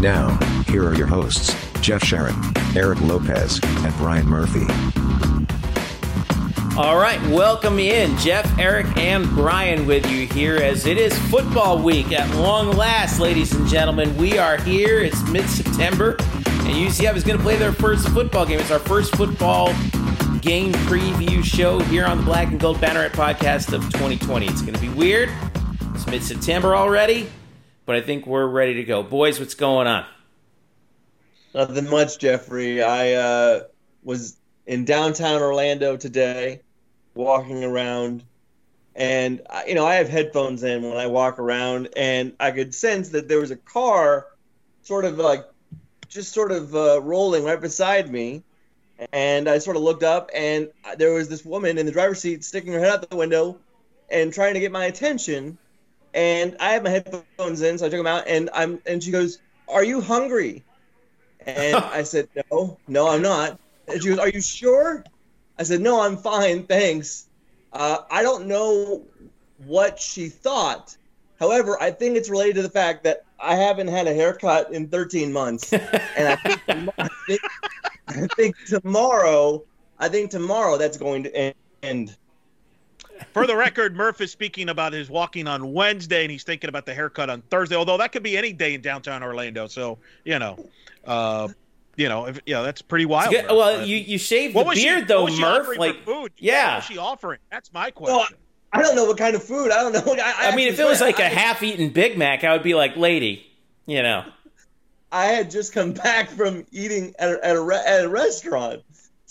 Now, here are your hosts, Jeff Sharon, Eric Lopez, and Brian Murphy. All right, welcome in Jeff, Eric, and Brian with you here as it is football week at long last, ladies and gentlemen. We are here. It's mid September, and UCF is going to play their first football game. It's our first football game preview show here on the Black and Gold Banneret podcast of 2020. It's going to be weird. It's mid September already, but I think we're ready to go. Boys, what's going on? Nothing much, Jeffrey. I uh, was in downtown Orlando today, walking around, and you know I have headphones in when I walk around, and I could sense that there was a car, sort of like, just sort of uh, rolling right beside me, and I sort of looked up, and there was this woman in the driver's seat sticking her head out the window, and trying to get my attention, and I had my headphones in, so I took them out, and I'm, and she goes, "Are you hungry?" And I said, No, no, I'm not. And she goes, Are you sure? I said, No, I'm fine, thanks. Uh, I don't know what she thought. However, I think it's related to the fact that I haven't had a haircut in 13 months, and I think, I think, I think tomorrow, I think tomorrow that's going to end. For the record, Murph is speaking about his walking on Wednesday, and he's thinking about the haircut on Thursday. Although that could be any day in downtown Orlando, so you know, uh, you know, if, yeah, that's pretty wild. Good- Murph. Well, Uh, you you shaved what the was beard she, though, what was Murph. offering Like, for food? yeah. what was she offering? That's my question. Well, I don't know what kind of food. I don't know. I, I mean, if it was like a I- half-eaten Big Mac, I would be like, lady, you know. I had just come back from eating at a, at a, at a restaurant.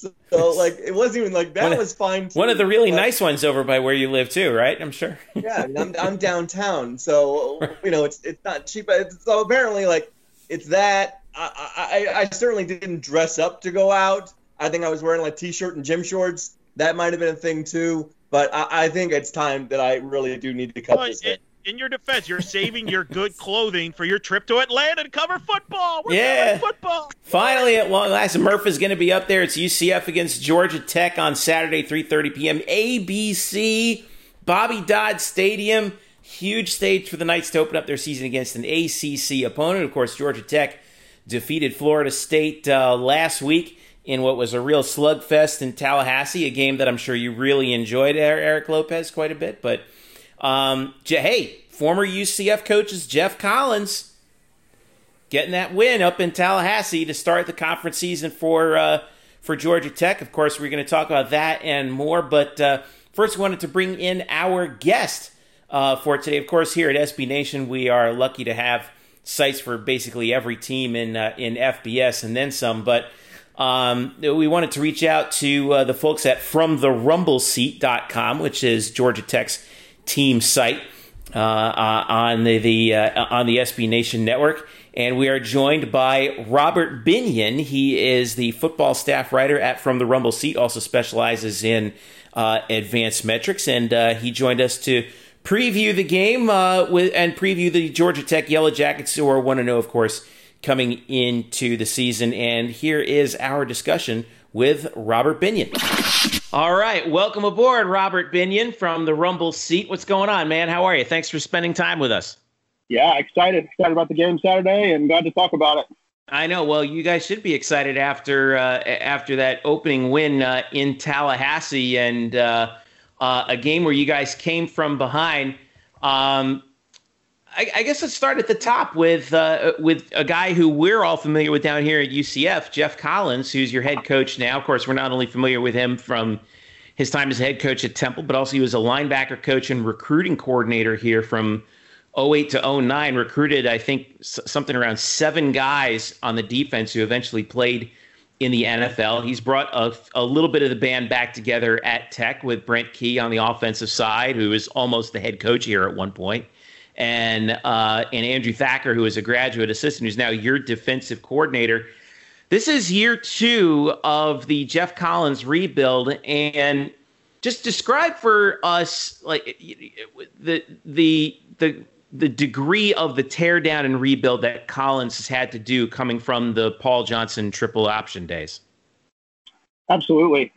So, so, like, it wasn't even like that One of- was fine. Too, One of the really but- nice ones over by where you live too, right? I'm sure. Yeah, I mean, I'm, I'm downtown, so you know it's it's not cheap. It's- So apparently, like, it's that. I, I I certainly didn't dress up to go out. I think I was wearing like t-shirt and gym shorts. That might have been a thing too. But I, I think it's time that I really do need to cut Well, this. in, in your defense, you're saving your good clothing for your trip to Atlanta to cover football. We're Yeah. football. Finally, at long last, Murph is going to be up there. It's UCF against Georgia Tech on Saturday, 3:30 p.m. ABC, Bobby Dodd Stadium. Huge stage for the Knights to open up their season against an ACC opponent. Of course, Georgia Tech defeated Florida State uh, last week in what was a real slugfest in Tallahassee, a game that I'm sure you really enjoyed, Er- Eric Lopez, quite a bit. But um, hey, former UCF coaches Geoff Collins getting that win up in Tallahassee to start the conference season for uh, for Georgia Tech. Of course, we're going to talk about that and more. But uh, first, we wanted to bring in our guest uh, for today. Of course, here at SB Nation, we are lucky to have sites for basically every team in uh, in FBS and then some. But um, we wanted to reach out to uh, the folks at FromTheRumbleSeat.com, which is Georgia Tech's team site uh, uh, on the, the uh, on the SB Nation network. And we are joined by Robert Binion. He is the football staff writer at From the Rumble Seat, also specializes in uh, advanced metrics. And he joined us to preview the game with and preview the Georgia Tech Yellow Jackets, who are 1 0, of course, coming into the season. And here is our discussion with Robert Binion. All right, welcome aboard, Robert Binion from the Rumble Seat. What's going on, man? How are you? Thanks for spending time with us. Yeah, excited. Excited about the game Saturday and glad to talk about it. I know. Well, you guys should be excited after uh, after that opening win uh, in Tallahassee and uh, uh, a game where you guys came from behind. Um, I, I, guess let's start at the top with uh, with a guy who we're all familiar with down here at UCF, Geoff Collins, who's your head coach now. Of course, we're not only familiar with him from his time as head coach at Temple, but also he was a linebacker coach and recruiting coordinator here from 08 to 09. Recruited, I think, something around seven guys on the defense who eventually played in the NFL. He's brought a, a little bit of the band back together at Tech with Brent Key on the offensive side, who was almost the head coach here at one point, and uh, and Andrew Thacker, who is a graduate assistant, who's now your defensive coordinator. This is year two of the Geoff Collins rebuild, and just describe for us like the the the the degree of the teardown and rebuild that Collins has had to do coming from the Paul Johnson triple option days? Absolutely.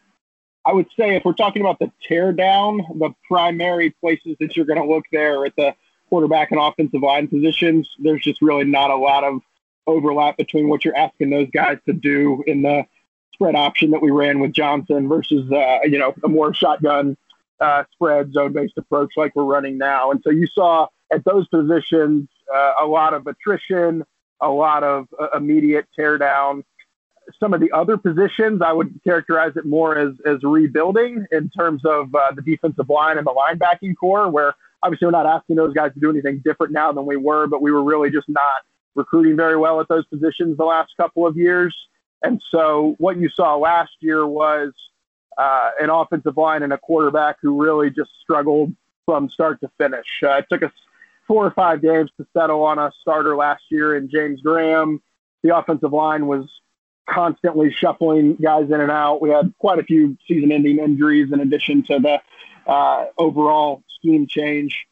I would say if we're talking about the teardown, the primary places that you're going to look there at the quarterback and offensive line positions, there's just really not a lot of overlap between what you're asking those guys to do in the spread option that we ran with Johnson versus, uh, you know, a more shotgun uh, spread zone based approach like we're running now. And so you saw at those positions, uh, a lot of attrition, a lot of uh, immediate teardown. Some of the other positions, I would characterize it more as, as rebuilding in terms of uh, the defensive line and the linebacking corps, where obviously we're not asking those guys to do anything different now than we were, but we were really just not recruiting very well at those positions the last couple of years. And so what you saw last year was uh, an offensive line and a quarterback who really just struggled from start to finish. Uh, it took us four or five games to settle on a starter last year in James Graham. The offensive line was constantly shuffling guys in and out. We had quite a few season ending injuries in addition to the uh, overall scheme change.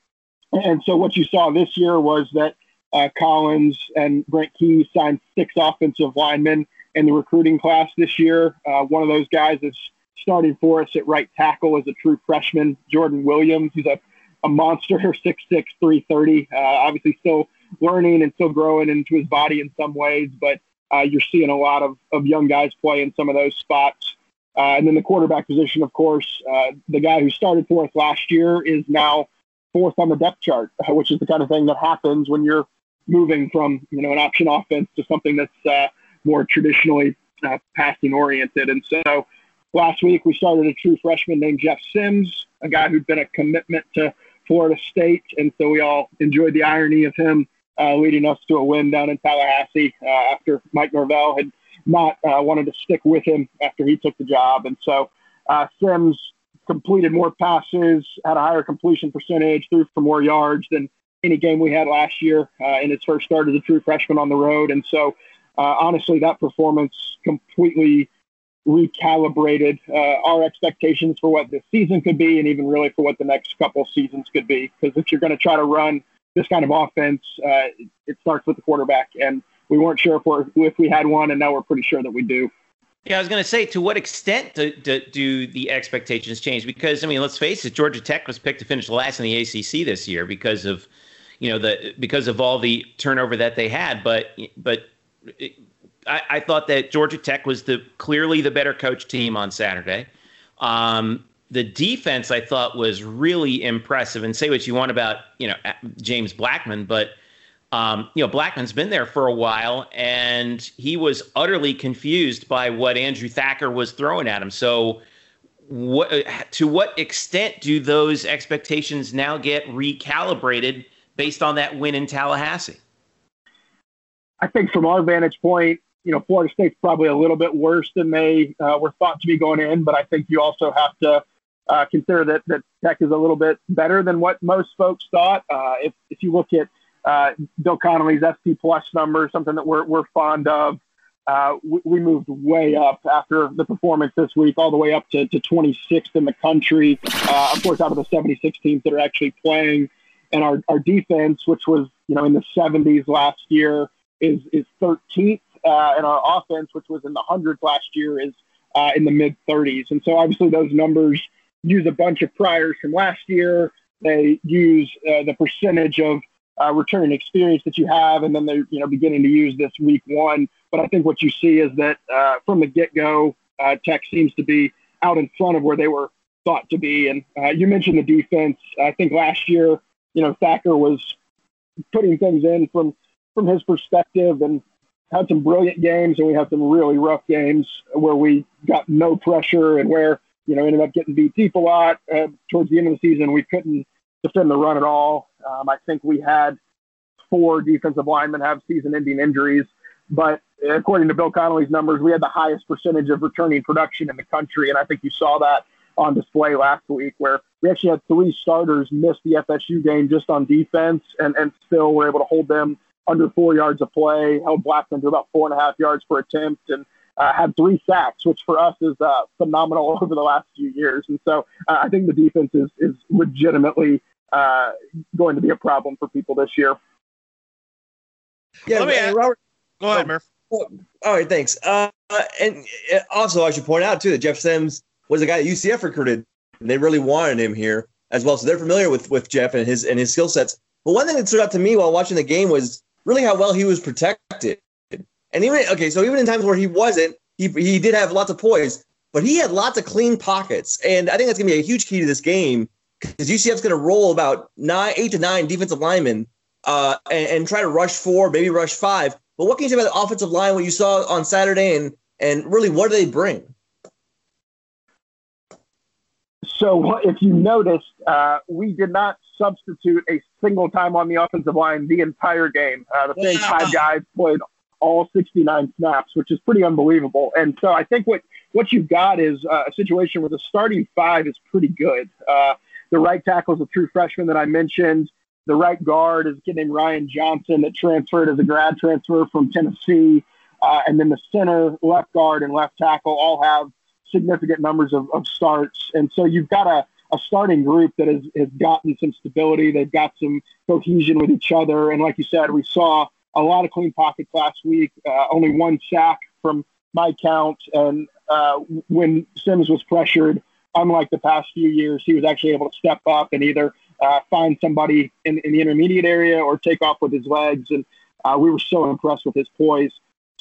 And so what you saw this year was that uh, Collins and Brent Key signed six offensive linemen in the recruiting class this year. Uh, one of those guys is starting for us at right tackle as a true freshman, Jordan Williams. He's a a monster, 6'6", 330. Uh, obviously, still learning and still growing into his body in some ways, but uh, you're seeing a lot of, of young guys play in some of those spots. Uh, and then the quarterback position, of course, uh, the guy who started fourth last year is now fourth on the depth chart, uh, which is the kind of thing that happens when you're moving from you know an option offense to something that's uh, more traditionally passing oriented. And so last week we started a true freshman named Jeff Sims, a guy who'd been a commitment to Florida State, and so we all enjoyed the irony of him uh, leading us to a win down in Tallahassee uh, after Mike Norvell had not uh, wanted to stick with him after he took the job, and so uh, Sims completed more passes, had a higher completion percentage, threw for more yards than any game we had last year uh, in his first start as a true freshman on the road, and so uh, honestly, that performance completely recalibrated uh, our expectations for what this season could be and even really for what the next couple seasons could be. Because if you're going to try to run this kind of offense, uh, it starts with the quarterback. And we weren't sure if, if we had one, and now we're pretty sure that we do. Yeah, I was going to say, to what extent do, do, do, the expectations change? Because I mean, let's face it, Georgia Tech was picked to finish last in the ACC this year because of, you know, the because of all the turnover that they had. But but I, I, thought that Georgia Tech was the clearly the better coach team on Saturday. Um, the defense I thought was really impressive. And say what you want about you know James Blackman, but um, you know Blackman's been there for a while, and he was utterly confused by what Andrew Thacker was throwing at him. So. What, to what extent do those expectations now get recalibrated based on that win in Tallahassee? I think from our vantage point, you know, Florida State's probably a little bit worse than they uh, were thought to be going in, but I think you also have to uh, consider that, that Tech is a little bit better than what most folks thought. Uh, if, if you look at uh, Bill Connelly's SP plus number, something that we're, we're fond of, uh, we, we, moved way up after the performance this week, all the way up to, to 26th in the country. Uh, of course, out of the 76 teams that are actually playing, and our, our defense, which was you know in the 70s last year, is is 13th uh, and our offense, which was in the hundreds last year, is uh, in the mid 30s. And so obviously those numbers use a bunch of priors from last year. They use uh, the percentage of uh, return experience that you have, and then they're you know beginning to use this week one. But I think what you see is that uh, from the get go, uh, Tech seems to be out in front of where they were thought to be. And uh, you mentioned the defense. I think last year, you know, Thacker was putting things in from from his perspective and had some brilliant games and we had some really rough games where we got no pressure and where you know ended up getting beat deep a lot uh, towards the end of the season we couldn't defend the run at all um, i think we had four defensive linemen have season ending injuries but according to bill connelly's numbers we had the highest percentage of returning production in the country and i think you saw that on display last week where we actually had three starters miss the fsu game just on defense and, and still were able to hold them under four yards of play, held Blackman to about four and a half yards per attempt, and uh, had three sacks, which for us is uh, phenomenal over the last few years. And so uh, I think the defense is, is legitimately uh, going to be a problem for people this year. Yeah, Let me ask- Robert. Go ahead, Oh. Murph. All right, thanks. Uh, and uh, also, I should point out too that Jeff Sims was a guy that UCF recruited, and they really wanted him here as well. So they're familiar with with Jeff and his and his skill sets. But one thing that stood out to me while watching the game was really how well he was protected. And even okay, so even in times where he wasn't, he he did have lots of poise, but he had lots of clean pockets. And I think that's gonna be a huge key to this game because UCF's gonna roll about nine, eight to nine defensive linemen uh, and, and try to rush four, maybe rush five. But what can you say about the offensive line? What you saw on Saturday, and and really, what do they bring? So if you noticed, uh, we did not substitute a single time on the offensive line the entire game. Uh, the same five guys played all 69 snaps, which is pretty unbelievable. And so I think what, what you've got is uh, a situation where the starting five is pretty good. Uh, the right tackle is a true freshman that I mentioned. The right guard is a kid named Ryan Johnson that transferred as a grad transfer from Tennessee. Uh, and then the center, left guard, and left tackle all have significant numbers of, of starts. And so you've got a, a starting group that has, has gotten some stability. They've got some cohesion with each other. And like you said, we saw a lot of clean pockets last week, uh, only one sack from my count. And uh, when Sims was pressured, unlike the past few years, he was actually able to step up and either uh, find somebody in, in the intermediate area or take off with his legs. And uh, we were so impressed with his poise.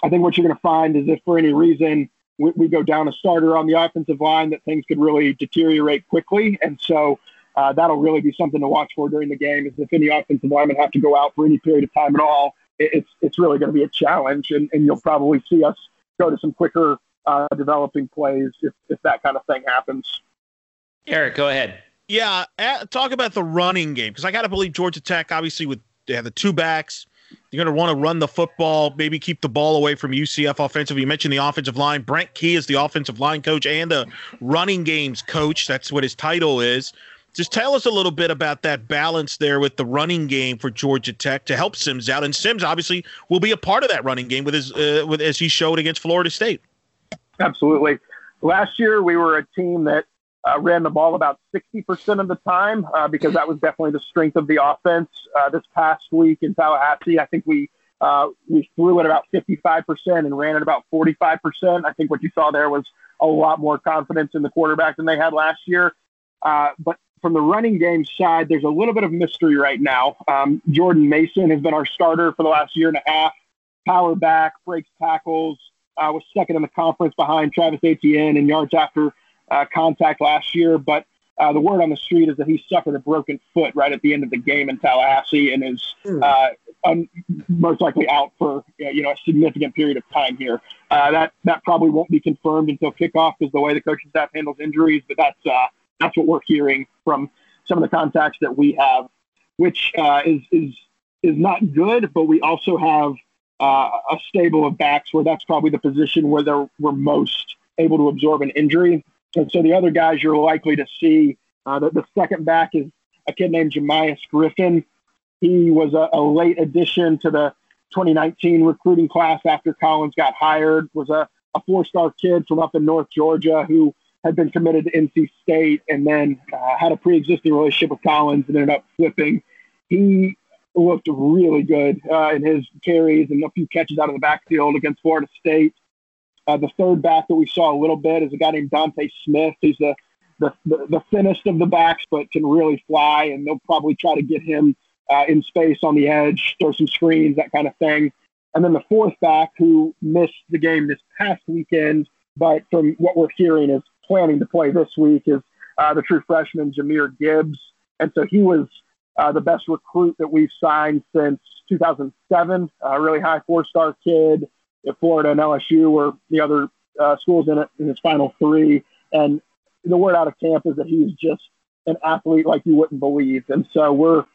I think what you're going to find is if for any reason we, we go down a starter on the offensive line, that things could really deteriorate quickly. And so uh, that'll really be something to watch for during the game. Is if any offensive linemen have to go out for any period of time at all, it, it's it's really going to be a challenge, and, and you'll probably see us go to some quicker uh, developing plays if, if that kind of thing happens. Eric, go ahead. Yeah, uh, talk about the running game because I got to believe Georgia Tech, obviously, with they have the two backs. You're going to want to run the football, maybe keep the ball away from UCF offensively. You mentioned the offensive line. Brent Key is the offensive line coach and the running games coach. That's what his title is. Just tell us a little bit about that balance there with the running game for Georgia Tech to help Sims out. And Sims obviously will be a part of that running game with his uh, with as he showed against Florida State. Absolutely. Last year, we were a team that uh, ran the ball about 60% of the time uh, because that was definitely the strength of the offense. Uh, this past week in Tallahassee, I think we uh, we threw it about 55% and ran at about 45%. I think what you saw there was a lot more confidence in the quarterback than they had last year. Uh, but from the running game side, there's a little bit of mystery right now. Um, Jordan Mason has been our starter for the last year and a half. Power back, breaks tackles, uh, was second in the conference behind Travis Etienne in yards after uh, contact last year. But uh, the word on the street is that he suffered a broken foot right at the end of the game in Tallahassee and is uh, un- most likely out for you know a significant period of time here. Uh, that that probably won't be confirmed until kickoff because the way the coaching staff handles injuries. But that's uh, that's what we're hearing from some of the contacts that we have, which uh, is is is not good. But we also have uh, a stable of backs where that's probably the position where they're we're most able to absorb an injury. And so the other guys you're likely to see, uh, the, the second back is a kid named Jamious Griffin. He was a, a late addition to the 2019 recruiting class after Collins got hired, was a, a four-star kid from up in North Georgia who had been committed to NC State and then uh, had a pre-existing relationship with Collins and ended up flipping. He looked really good uh, in his carries and a few catches out of the backfield against Florida State. Uh, the third back that we saw a little bit is a guy named Dante Smith. He's the, the, the, thinnest of the backs, but can really fly, and they'll probably try to get him uh, in space on the edge, throw some screens, that kind of thing. And then the fourth back, who missed the game this past weekend, but from what we're hearing is planning to play this week, is uh, the true freshman Jahmyr Gibbs. And so he was uh, the best recruit that we've signed since 2007. A really high four-star kid at Florida and LSU were the other uh, schools in it in his final three. And the word out of camp is that he's just an athlete like you wouldn't believe. And so we're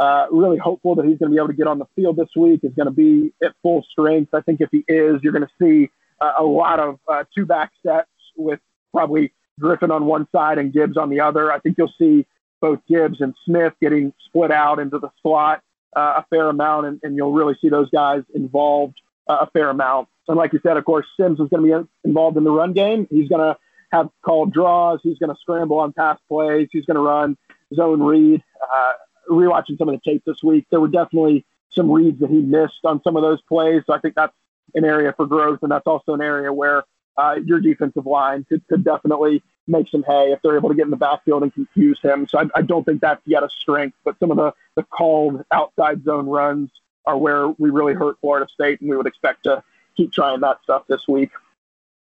uh, really hopeful that he's going to be able to get on the field this week. He's going to be at full strength. I think if he is, you're going to see uh, a lot of uh, two back sets with probably Griffin on one side and Gibbs on the other. I think you'll see both Gibbs and Smith getting split out into the slot uh, a fair amount, and, and, you'll really see those guys involved uh, a fair amount. And like you said, of course, Sims is going to be involved in the run game. He's going to have called draws. He's going to scramble on pass plays. He's going to run zone read. Uh, rewatching some of the tape this week, there were definitely some reads that he missed on some of those plays. So I think that's an area for growth, and that's also an area where uh, your defensive line could, could definitely make some hay if they're able to get in the backfield and confuse him. So I, I don't think that's yet a strength, but some of the, the called outside zone runs are where we really hurt Florida State, and we would expect to keep trying that stuff this week.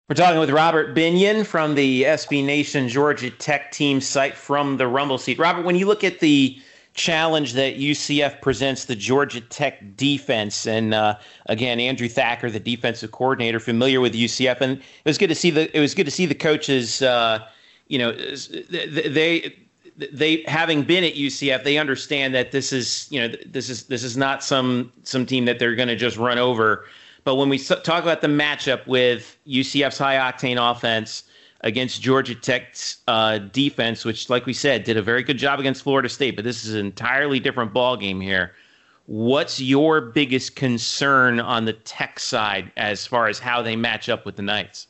We're talking with Robert Binion from the SB Nation Georgia Tech team site from the Rumble seat. Robert, when you look at the challenge that UCF presents the Georgia Tech defense. And uh, again, Andrew Thacker, the defensive coordinator, familiar with UCF, and it was good to see the it was good to see the coaches. Uh, you know, they they having been at UCF, they understand that this is you know this is this is not some some team that they're going to just run over. But when we talk about the matchup with UCF's high octane offense against Georgia Tech's uh, defense, which, like we said, did a very good job against Florida State. But this is an entirely different ball game here. What's your biggest concern on the Tech side as far as how they match up with the Knights?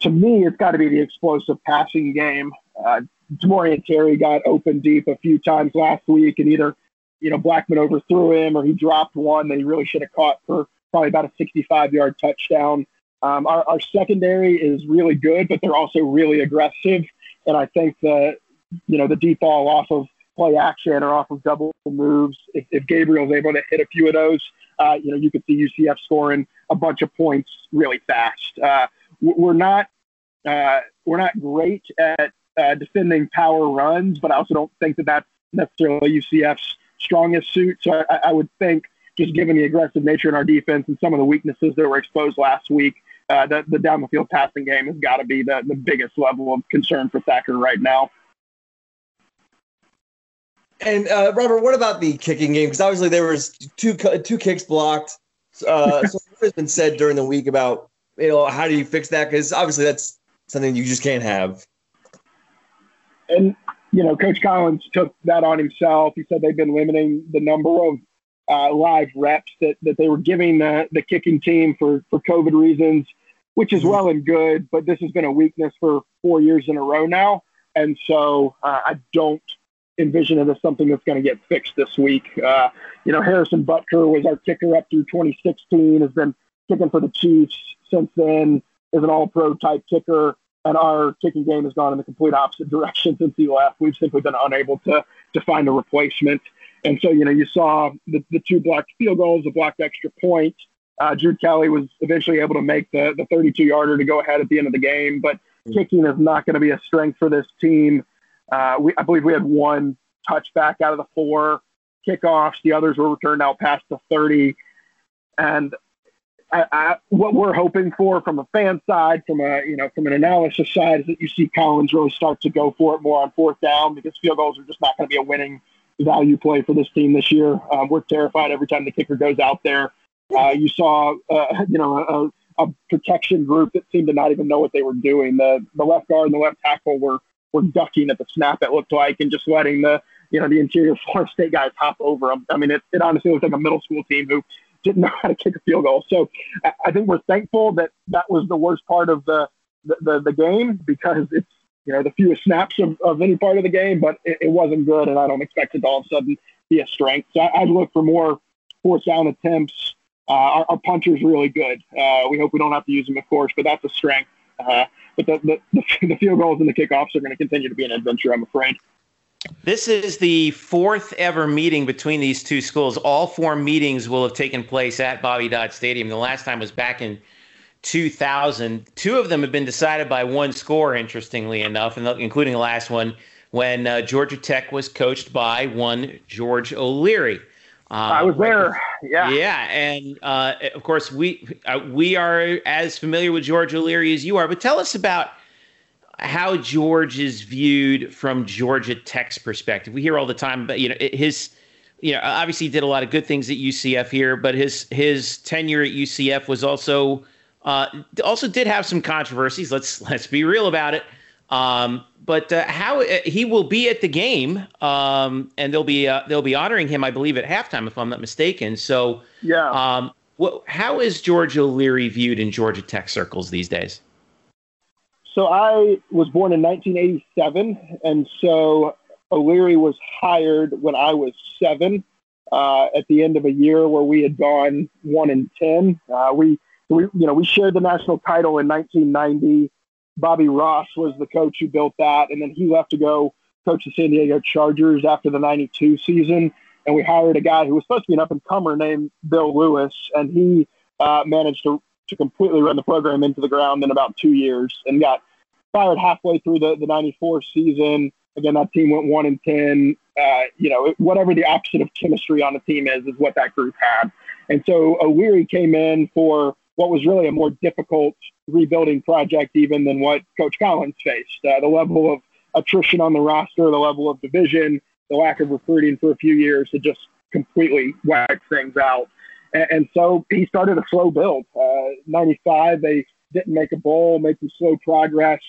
To me, it's got to be the explosive passing game. Uh, Tamorrion Terry got open deep a few times last week, and either you know Blackman overthrew him or he dropped one that he really should have caught for probably about a 65 yard touchdown. Um, our, our secondary is really good, but they're also really aggressive. And I think that, you know, the deep ball off of play action or off of double moves, if, if Gabriel's able to hit a few of those, uh, you know, you could see UCF scoring a bunch of points really fast. Uh, we're not uh, we're not great at uh, defending power runs, but I also don't think that that's necessarily UCF's strongest suit. So I, I would think, just given the aggressive nature in our defense and some of the weaknesses that were exposed last week, uh, the, the down the field passing game has got to be the, the biggest level of concern for Thacker right now. And uh, Robert, what about the kicking game? Because obviously there was two two kicks blocked. Uh, so what has been said during the week about you know how do you fix that? Because obviously that's something you just can't have. And you know, Coach Collins took that on himself. He said they've been limiting the number of uh, live reps that, that they were giving the, the kicking team for, for COVID reasons which is mm-hmm. well and good, but this has been a weakness for four years in a row now. And so uh, I don't envision it as something that's going to get fixed this week. Uh, you know, Harrison Butker was our kicker up through 2016, has been kicking for the Chiefs since then, is an all pro type kicker. And our kicking game has gone in the complete opposite direction since he left. We've simply been unable to, to find a replacement. And so, you know, you saw the, the two blocked field goals, the blocked extra point, uh, Drew Kelly was eventually able to make the, the 32 yarder to go ahead at the end of the game, but mm-hmm. kicking is not going to be a strength for this team. Uh, we, I believe we had one touchback out of the four kickoffs. The others were returned out past the 30. And I, I, what we're hoping for from a fan side, from a you know from an analysis side, is that you see Collins really start to go for it more on fourth down because field goals are just not going to be a winning value play for this team this year. Um, we're terrified every time the kicker goes out there. Uh, you saw, uh, you know, a, a, protection group that seemed to not even know what they were doing. The the left guard and the left tackle were were ducking at the snap. It looked like, and just letting the you know the interior Florida State guys hop over them. I mean, it, it honestly looked like a middle school team who didn't know how to kick a field goal. So I, I think we're thankful that that was the worst part of the the, the, the game because it's you know the fewest snaps of, of any part of the game, but it, it wasn't good, and I don't expect it to all of a sudden be a strength. So I, I'd look for more fourth down attempts uh, our, our puncher is really good. Uh, we hope we don't have to use him, of course, but that's a strength. Uh, but the, the, the field goals and the kickoffs are going to continue to be an adventure, I'm afraid. This is the fourth ever meeting between these two schools. All four meetings will have taken place at Bobby Dodd Stadium. The last time was back in 2000. Two of them have been decided by one score, interestingly enough, including the last one when uh, Georgia Tech was coached by one George O'Leary. Uh, I was there. Yeah. Yeah, and uh, of course we uh, we are as familiar with George O'Leary as you are. But tell us about how George is viewed from Georgia Tech's perspective. We hear all the time about you know his you know obviously he did a lot of good things at UCF here, but his his tenure at UCF was also uh, also did have some controversies. Let's let's be real about it. Um, but uh, how uh, he will be at the game, um, and they'll be uh, they'll be honoring him, I believe, at halftime, if I'm not mistaken. So, yeah. Um, what, how is George O'Leary viewed in Georgia Tech circles these days? So I was born in 1987, and so O'Leary was hired when I was seven. Uh, at the end of a year where we had gone one and ten, uh, we, we you know we shared the national title in 1990. Bobby Ross was the coach who built that, and then he left to go coach the San Diego Chargers after the '92 season. And we hired a guy who was supposed to be an up and comer named Bill Lewis, and he uh, managed to to completely run the program into the ground in about two years, and got fired halfway through the the '94 season. Again, that team went one and ten. Uh, you know, whatever the opposite of chemistry on a team is, is what that group had. And so O'Leary came in for what was really a more difficult rebuilding project even than what Coach Collins faced. Uh, the level of attrition on the roster, the level of division, the lack of recruiting for a few years had just completely wiped things out. And, and so he started a slow build. Uh, 95, they didn't make a bowl, made some slow progress.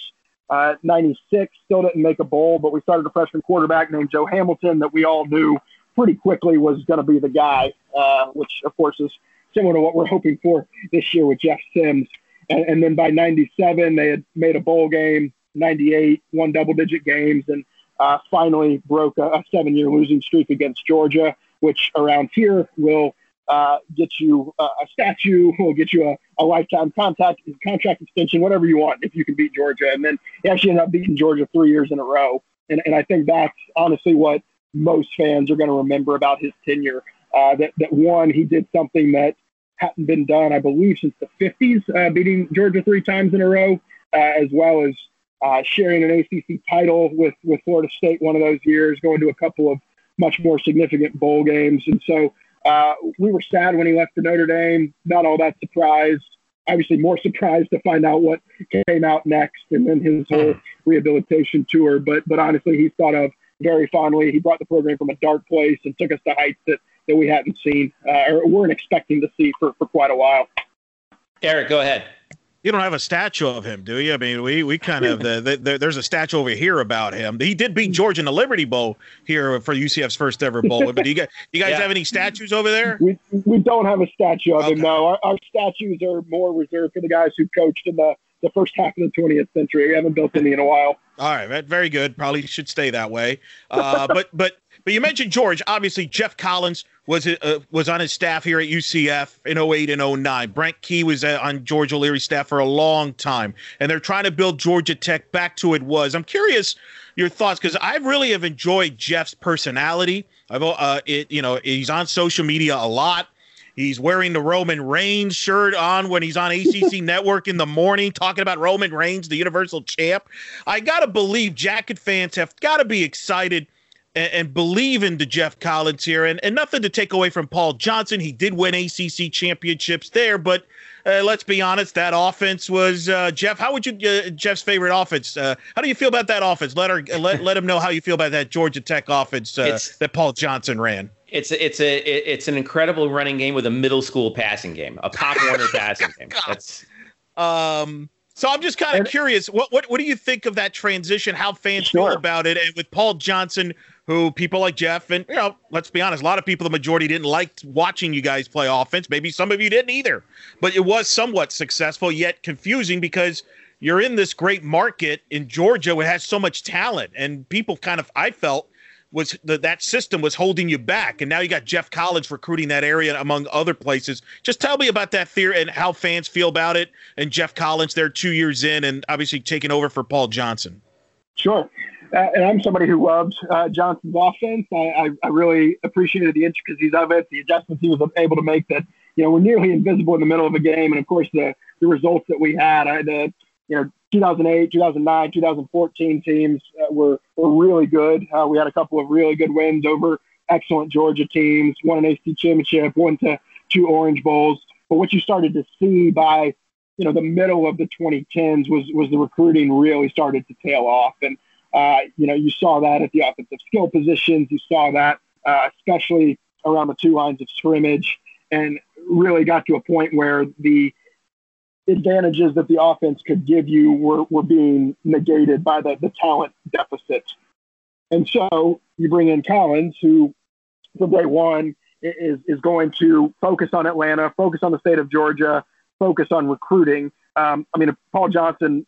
Uh, 96 still didn't make a bowl, but we started a freshman quarterback named Joe Hamilton that we all knew pretty quickly was going to be the guy, uh, which of course is similar to what we're hoping for this year with Jeff Sims. And, and then by 97, they had made a bowl game, 98, won double digit games, and uh, finally broke a, a seven year losing streak against Georgia, which around here will uh, get you a, a statue, will get you a, a lifetime contact, contract extension, whatever you want if you can beat Georgia. And then he actually ended up beating Georgia three years in a row. And, and I think that's honestly what most fans are going to remember about his tenure. Uh, that, that one, he did something that hadn't been done, I believe, since the 50s, uh, beating Georgia three times in a row, uh, as well as uh, sharing an ACC title with, with Florida State one of those years, going to a couple of much more significant bowl games. And so uh, we were sad when he left for Notre Dame, not all that surprised. Obviously, more surprised to find out what came out next and then his whole rehabilitation tour. But, but honestly, he's thought of very fondly. He brought the program from a dark place and took us to heights that that we hadn't seen uh, or weren't expecting to see for, for quite a while. Eric, go ahead. You don't have a statue of him, do you? I mean, we we kind of the, the, the, there's a statue over here about him. He did beat George in the Liberty Bowl here for UCF's first ever bowl. But do you guys, you guys yeah. have any statues over there? We we don't have a statue of okay. him. No, our, our statues are more reserved for the guys who coached in the the first half of the 20th century. We haven't built any in a while. All right, very good. Probably should stay that way. Uh, but but but you mentioned George. Obviously, Geoff Collins was uh, was on his staff here at UCF in 08 and 09. Brent Key was uh, on George O'Leary's staff for a long time, and they're trying to build Georgia Tech back to it was. I'm curious your thoughts because I really have enjoyed Geoff's personality. I've uh, it you know he's on social media a lot. He's wearing the Roman Reigns shirt on when he's on ACC Network in the morning, talking about Roman Reigns, the Universal Champ. I gotta believe Jacket fans have got to be excited and, and, believe in the Geoff Collins here. And, and nothing to take away from Paul Johnson. He did win ACC championships there, but uh, let's be honest, that offense was uh, Jeff. How would you uh, Jeff's favorite offense? Uh, how do you feel about that offense? Let her let let him know how you feel about that Georgia Tech offense uh, that Paul Johnson ran. It's a, it's a it's an incredible running game with a middle school passing game, a Pop Warner passing game. That's um. So I'm just kind of curious. What, what what do you think of that transition? How fans sure. feel about it? And with Paul Johnson who people like Jeff and you know, let's be honest, a lot of people, the majority didn't like watching you guys play offense. Maybe some of you didn't either, but it was somewhat successful yet confusing because you're in this great market in Georgia which has so much talent, and people kind of I felt was the, that system was holding you back, and now you got Geoff Collins recruiting that area among other places. Just tell me about that theory and how fans feel about it, and Geoff Collins there two years in, and obviously taking over for Paul Johnson. Sure uh, and I'm somebody who loves uh, Johnson's offense. I, I, I, really appreciated the intricacies of it, the adjustments he was able to make that, you know, were nearly invisible in the middle of a game. And of course, the, the results that we had, I, the, you know, 2008, 2009, 2014 teams uh, were, were really good. Uh, we had a couple of really good wins over excellent Georgia teams, won an ACC championship, won to two Orange Bowls. But what you started to see by you know the middle of the 2010s was was the recruiting really started to tail off, and uh, you know you saw that at the offensive skill positions. You saw that uh, especially around the two lines of scrimmage, and really got to a point where the advantages that the offense could give you were, were being negated by the, the talent deficit. And so you bring in Collins, who from day one is, is going to focus on Atlanta, focus on the state of Georgia, focus on recruiting. Um, I mean, Paul Johnson,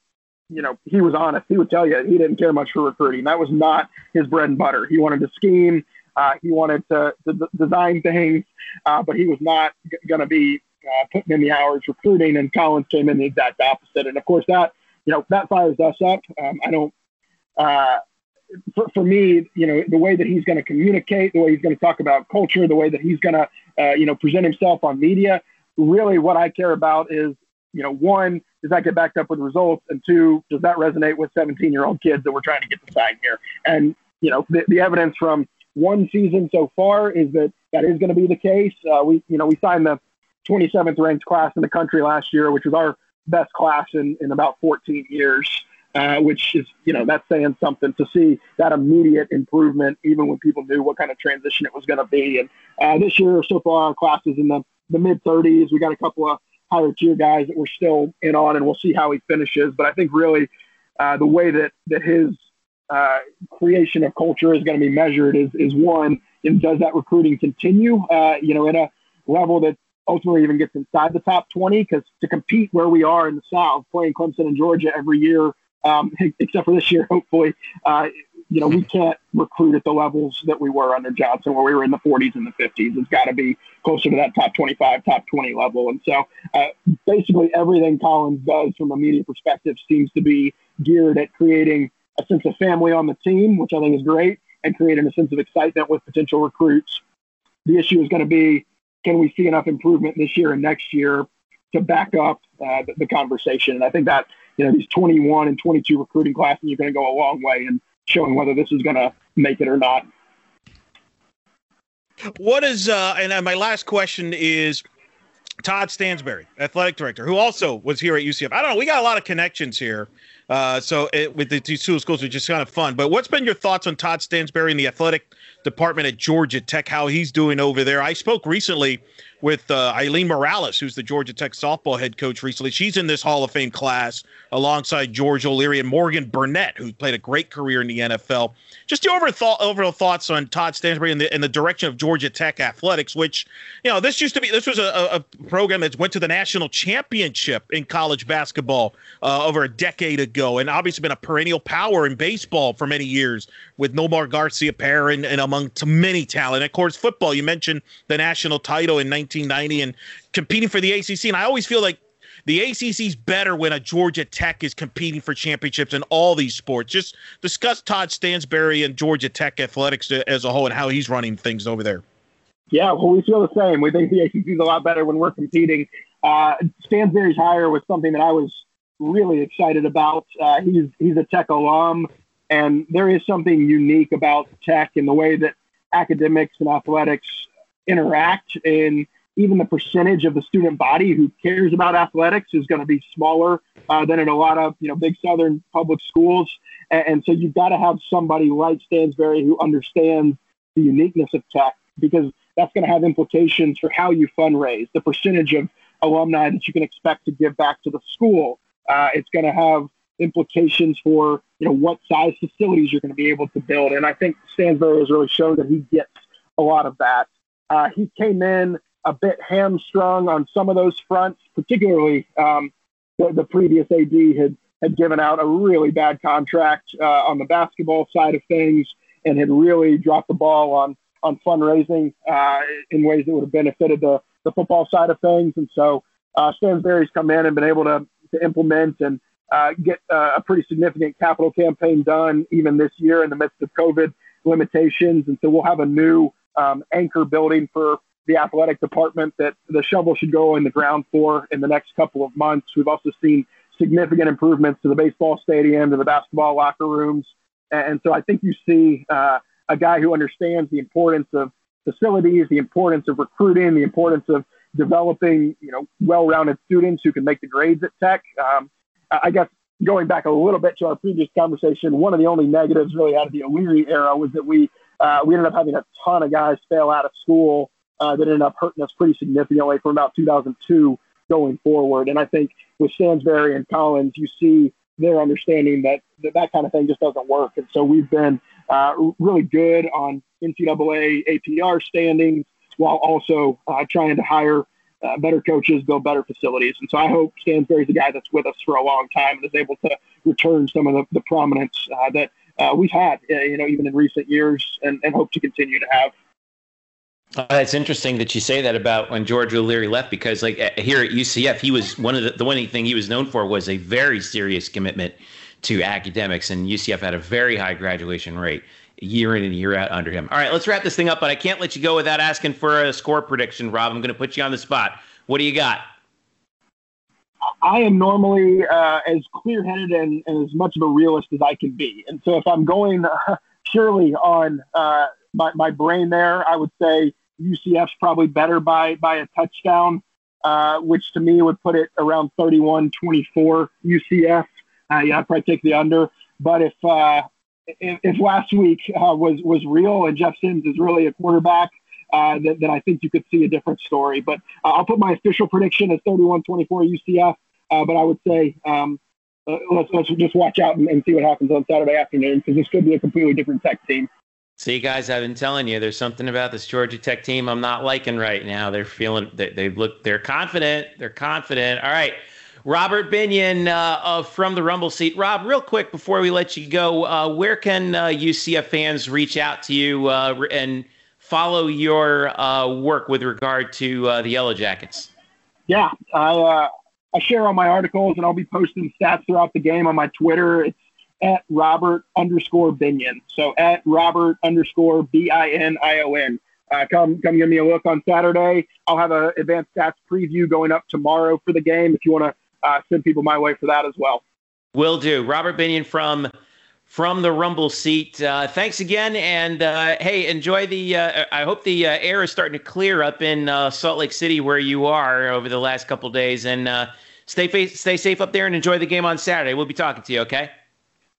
you know, he was honest. He would tell you he didn't care much for recruiting. That was not his bread and butter. He wanted to scheme. Uh, he wanted to, to design things, uh, but he was not g- going to be uh, putting in the hours recruiting. And Collins came in the exact opposite. And of course, that you know that fires us up. Um, I don't. Uh, for, for me, you know, the way that he's going to communicate, the way he's going to talk about culture, the way that he's going to, uh, you know, present himself on media. Really, what I care about is, you know, one, does that get backed up with results? And two, does that resonate with 17 year old kids that we're trying to get to sign here? And, you know, the, the evidence from one season so far is that that is going to be the case. Uh, we, you know, we signed the 27th ranked class in the country last year, which was our best class in, in about 14 years uh, which is, you know, that's saying something to see that immediate improvement, even when people knew what kind of transition it was going to be. And uh, this year, so far, our class is in the, the mid 30s. We got a couple of higher tier guys that we're still in on, and we'll see how he finishes. But I think really uh, the way that, that his uh, creation of culture is going to be measured is, is one, and does that recruiting continue, uh, you know, at a level that ultimately even gets inside the top 20? Because to compete where we are in the South, playing Clemson and Georgia every year um, except for this year, hopefully. Uh, you know, we can't recruit at the levels that we were under Johnson, where we were in the 40s and the 50s. It's got to be closer to that top 25, top 20 level. And so, uh, basically, everything Collins does from a media perspective seems to be geared at creating a sense of family on the team, which I think is great, and creating a sense of excitement with potential recruits. The issue is going to be can we see enough improvement this year and next year to back up uh, the, conversation? And I think that you know, these 21 and 22 recruiting classes are going to go a long way in showing whether this is going to make it or not. What is, uh, and my last question is Todd Stansbury, athletic director, who also was here at UCF. I don't know. We got a lot of connections here. Uh, so it, with the two schools, which is kind of fun. But what's been your thoughts on Todd Stansbury and the athletic department at Georgia Tech, how he's doing over there? I spoke recently with uh, Aileen Morales, who's the Georgia Tech softball head coach recently. She's in this Hall of Fame class alongside George O'Leary and Morgan Burnett, who played a great career in the NFL. Just your overall, overall thoughts on Todd Stansbury and the, and the direction of Georgia Tech athletics, which, you know, this used to be, this was a, a program that went to the national championship in college basketball uh, over a decade ago, and obviously been a perennial power in baseball for many years with Nomar Garciaparra and, and among many talent. Of course, football, you mentioned the national title in 19 1990 and competing for the ACC. And I always feel like the ACC is better when a Georgia Tech is competing for championships in all these sports. Just discuss Todd Stansbury and Georgia Tech athletics as a whole and how he's running things over there. Yeah, well, we feel the same. We think the ACC is a lot better when we're competing. Uh, Stansbury's hire was something that I was really excited about. Uh, he's he's a Tech alum, and there is something unique about Tech in the way that academics and athletics interact. And even the percentage of the student body who cares about athletics is going to be smaller uh, than in a lot of you know big southern public schools. And, and so you've got to have somebody like stansbury who understands the uniqueness of tech because that's going to have implications for how you fundraise the percentage of alumni that you can expect to give back to the school. Uh, it's going to have implications for you know what size facilities you're going to be able to build and i think stansbury has really shown that he gets a lot of that. Uh, he came in a bit hamstrung on some of those fronts, particularly um, the, the, previous AD had, had given out a really bad contract uh, on the basketball side of things and had really dropped the ball on, on fundraising uh, in ways that would have benefited the, the football side of things. And so uh, Stansbury's come in and been able to, to implement and uh, get uh, a pretty significant capital campaign done even this year in the midst of COVID limitations. And so we'll have a new um, anchor building for the athletic department that the shovel should go in the ground for in the next couple of months. We've also seen significant improvements to the baseball stadium, to the basketball locker rooms. And so I think you see uh, a guy who understands the importance of facilities, the importance of recruiting, the importance of developing, you know, well-rounded students who can make the grades at Tech. Um, I guess going back a little bit to our previous conversation, one of the only negatives really out of the O'Leary era was that we uh, we ended up having a ton of guys fail out of school uh, that ended up hurting us pretty significantly from about 2002 going forward. And I think with Stansbury and Collins, you see their understanding that that, that kind of thing just doesn't work. And so we've been uh, really good on NCAA APR standings while also uh, trying to hire uh, better coaches, build better facilities. And so I hope Stansbury's a guy that's with us for a long time and is able to return some of the, the prominence uh, that uh, we've had, uh, you know, even in recent years and, and hope to continue to have. Uh, it's interesting that you say that about when George O'Leary left because, like, here at UCF, he was one of the, the one thing he was known for was a very serious commitment to academics, and UCF had a very high graduation rate year in and year out under him. All right, let's wrap this thing up, but I can't let you go without asking for a score prediction, Rob. I'm going to put you on the spot. What do you got? I am normally uh, as clear headed and, and, as much of a realist as I can be. And so if I'm going uh, purely on uh, my, my brain there, I would say UCF's probably better by, by a touchdown, uh, which to me would put it around 31 24 UCF. Uh, yeah, I'd probably take the under. But if uh, if, if last week uh, was was real and Jeff Sims is really a quarterback, uh, then, then, I think you could see a different story. But uh, I'll put my official prediction as 31-24 UCF. But I would say um, let's let's just watch out and, and see what happens on Saturday afternoon because this could be a completely different Tech team. See, guys, I've been telling you, there's something about this Georgia Tech team I'm not liking right now. They're feeling they, they look they're confident. They're confident. All right. Robert Binion uh, From the Rumble Seat. Rob, real quick before we let you go, uh, where can uh, UCF fans reach out to you uh, and follow your uh, work with regard to uh, the Yellow Jackets? Yeah, I, I share all my articles and I'll be posting stats throughout the game on my Twitter. It's at Robert underscore Binion. So at Robert underscore B I N I O N. come come give me a look on Saturday. I'll have an advanced stats preview going up tomorrow for the game if you want to uh, send people my way for that as well. Will do. Robert Binion from from the Rumble seat. Uh, thanks again, and uh, hey, enjoy the. Uh, I hope the uh, air is starting to clear up in uh, Salt Lake City where you are over the last couple days, and uh, stay fa- stay safe up there and enjoy the game on Saturday. We'll be talking to you. Okay.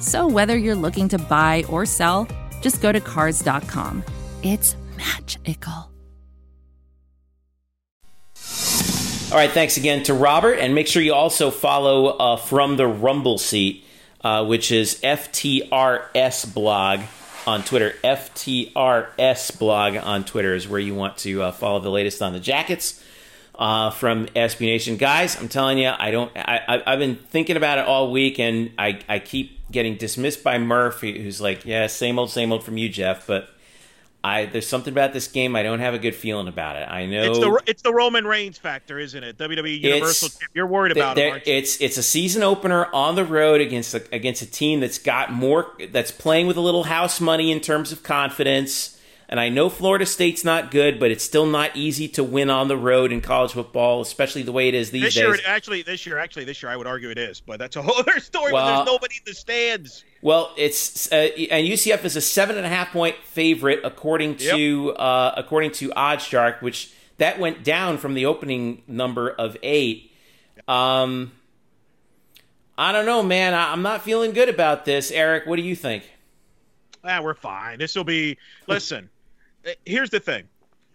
So whether you're looking to buy or sell, just go to Cars.com. It's magical. All right, thanks again to Robert, and make sure you also follow uh, from the Rumble seat, uh, which is FTRS blog on Twitter. FTRS blog on Twitter is where you want to uh, follow the latest on the Jackets uh, from SB Nation, guys. I'm telling you, I don't. I, have been thinking about it all week, and I I keep getting dismissed by Murphy, who's like, yeah, same old, same old from you, Jeff, but I there's something about this game I don't have a good feeling about it. I know it's the it's the Roman Reigns factor, isn't it? WWE Universal. You're worried about it. It's it's a season opener on the road against a, against a team that's got more that's playing with a little house money in terms of confidence. And I know Florida State's not good, but it's still not easy to win on the road in college football, especially the way it is these this days. Year, actually, this year, actually, this year, I would argue it is, but that's a whole other story. Well, there's nobody in the stands. Well, it's uh, and UCF is a seven and a half point favorite according to yep. uh, according to OddsShark, which that went down from the opening number of eight. Um, I don't know, man. I, I'm not feeling good about this. Eric, what do you think? Ah, we're fine. This will be. Listen. Uh, here's the thing.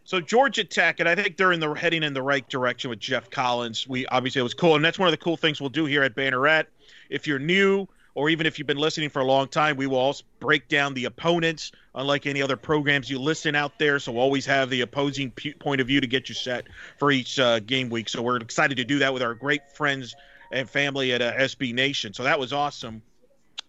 So Georgia Tech, and I think they're in the heading in the right direction with Geoff Collins. We obviously it was cool, and that's one of the cool things we'll do here at Banneret. If you're new, or even if you've been listening for a long time, we will also break down the opponents, unlike any other programs you listen out there. So we'll always have the opposing point of view to get you set for each uh, game week. So we're excited to do that with our great friends and family at uh, SB Nation. So that was awesome.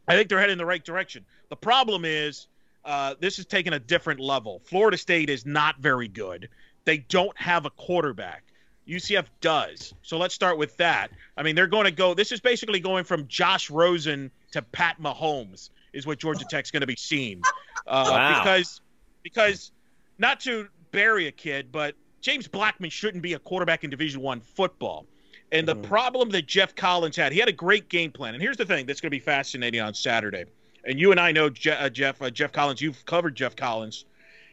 I think they're heading in the right direction. The problem is uh, this is taking a different level. Florida State is not very good. They don't have a quarterback. UCF does. So let's start with that. I mean, they're going to go. This is basically going from Josh Rosen to Pat Mahomes, is what Georgia Tech's going to be seeing. Uh, Wow. Because, because not to bury a kid, but James Blackman shouldn't be a quarterback in Division One football. And the problem that Geoff Collins had, he had a great game plan. And here's the thing that's going to be fascinating on Saturday. And you and I know Je- uh, Jeff uh, Geoff Collins. You've covered Geoff Collins.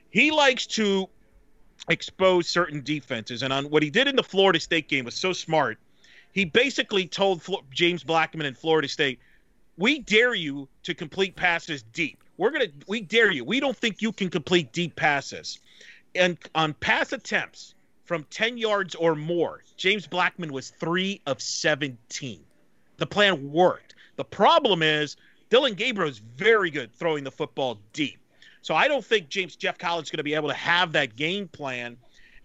He likes to expose certain defenses. And on what he did in the Florida State game was so smart. He basically told Flo- James Blackman in Florida State, "We dare you to complete passes deep. We're gonna, we dare you. We don't think you can complete deep passes." And on pass attempts from 10 yards or more, James Blackman was three of 17. The plan worked. The problem is Dillon Gabriel is very good throwing the football deep. So I don't think James Geoff Collins is going to be able to have that game plan.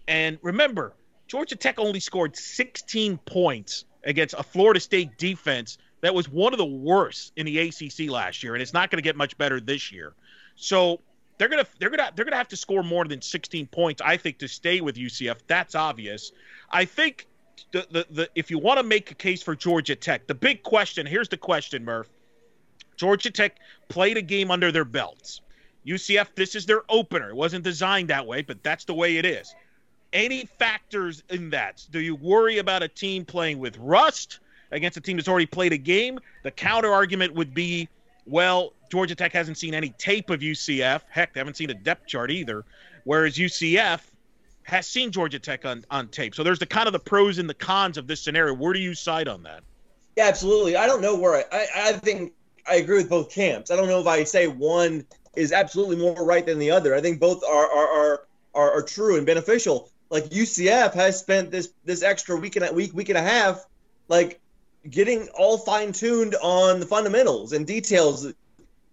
And remember, Georgia Tech only scored 16 points against a Florida State defense that was one of the worst in the ACC last year, and it's not going to get much better this year. So they're gonna they're gonna they're gonna have to score more than 16 points, I think, to stay with UCF. That's obvious. I think the the, the if you want to make a case for Georgia Tech, the big question here's the question, Murph. Georgia Tech played a game under their belts. UCF, this is their opener. It wasn't designed that way, but that's the way it is. Any factors in that? Do you worry about a team playing with rust against a team that's already played a game? The counter argument would be, well, Georgia Tech hasn't seen any tape of UCF. Heck, they haven't seen a depth chart either. Whereas UCF has seen Georgia Tech on, on tape. So there's the kind of the pros and the cons of this scenario. Where do you side on that? Yeah, absolutely. I don't know where I, I, I think I agree with both camps. I don't know if I say one is absolutely more right than the other. I think both are are are, are, are true and beneficial. Like UCF has spent this this extra week and a week week and a half, like getting all fine tuned on the fundamentals and details,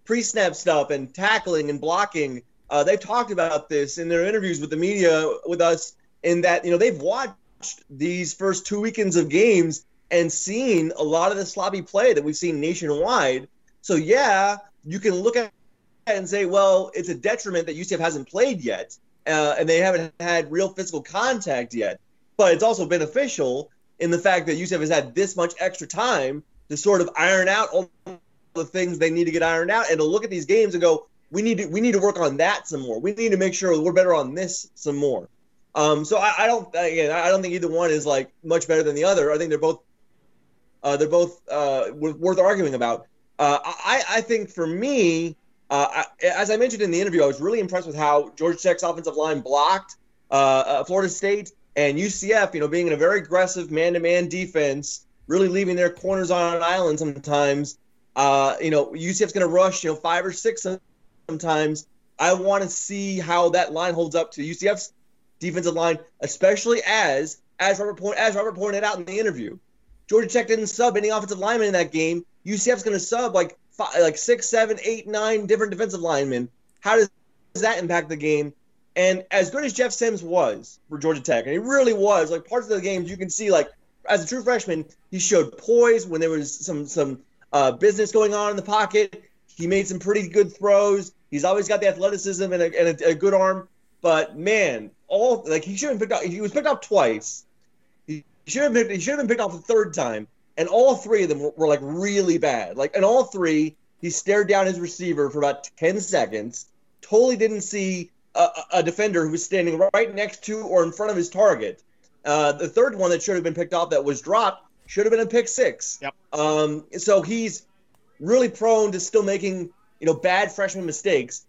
pre snap stuff and tackling and blocking. Uh, they've talked about this in their interviews with the media with us. In that you know they've watched these first two weekends of games and seen a lot of the sloppy play that we've seen nationwide. So yeah, you can look at and say, well, it's a detriment that UCF hasn't played yet, uh, and they haven't had real physical contact yet. But it's also beneficial in the fact that UCF has had this much extra time to sort of iron out all the things they need to get ironed out, and to look at these games and go, we need to we need to work on that some more. We need to make sure we're better on this some more. Um, so I, I don't again I don't think either one is like much better than the other. I think they're both uh, they're both uh, worth arguing about. Uh, I, I think for me, uh, I, as I mentioned in the interview, I was really impressed with how Georgia Tech's offensive line blocked uh, uh, Florida State and UCF. You know, being in a very aggressive man-to-man defense, really leaving their corners on an island sometimes. Uh, you know, UCF's going to rush, you know, five or six sometimes. I want to see how that line holds up to UCF's defensive line, especially as as Robert as Robert pointed out in the interview. Georgia Tech didn't sub any offensive linemen in that game. UCF's going to sub like five, like six, seven, eight, nine different defensive linemen. How does that impact the game? And as good as Jeff Sims was for Georgia Tech, and he really was, like parts of the games you can see, like as a true freshman, he showed poise when there was some some uh, business going on in the pocket. He made some pretty good throws. He's always got the athleticism and a, and a, a good arm. But man, all like he should have picked up. He was picked up twice. He should have been. He should have been picked off the third time. And all three of them were, were like really bad. Like, and all three, he stared down his receiver for about ten seconds. Totally didn't see a, a defender who was standing right next to or in front of his target. Uh, the third one that should have been picked off that was dropped should have been a pick six. Yep. Um, so he's really prone to still making you know bad freshman mistakes.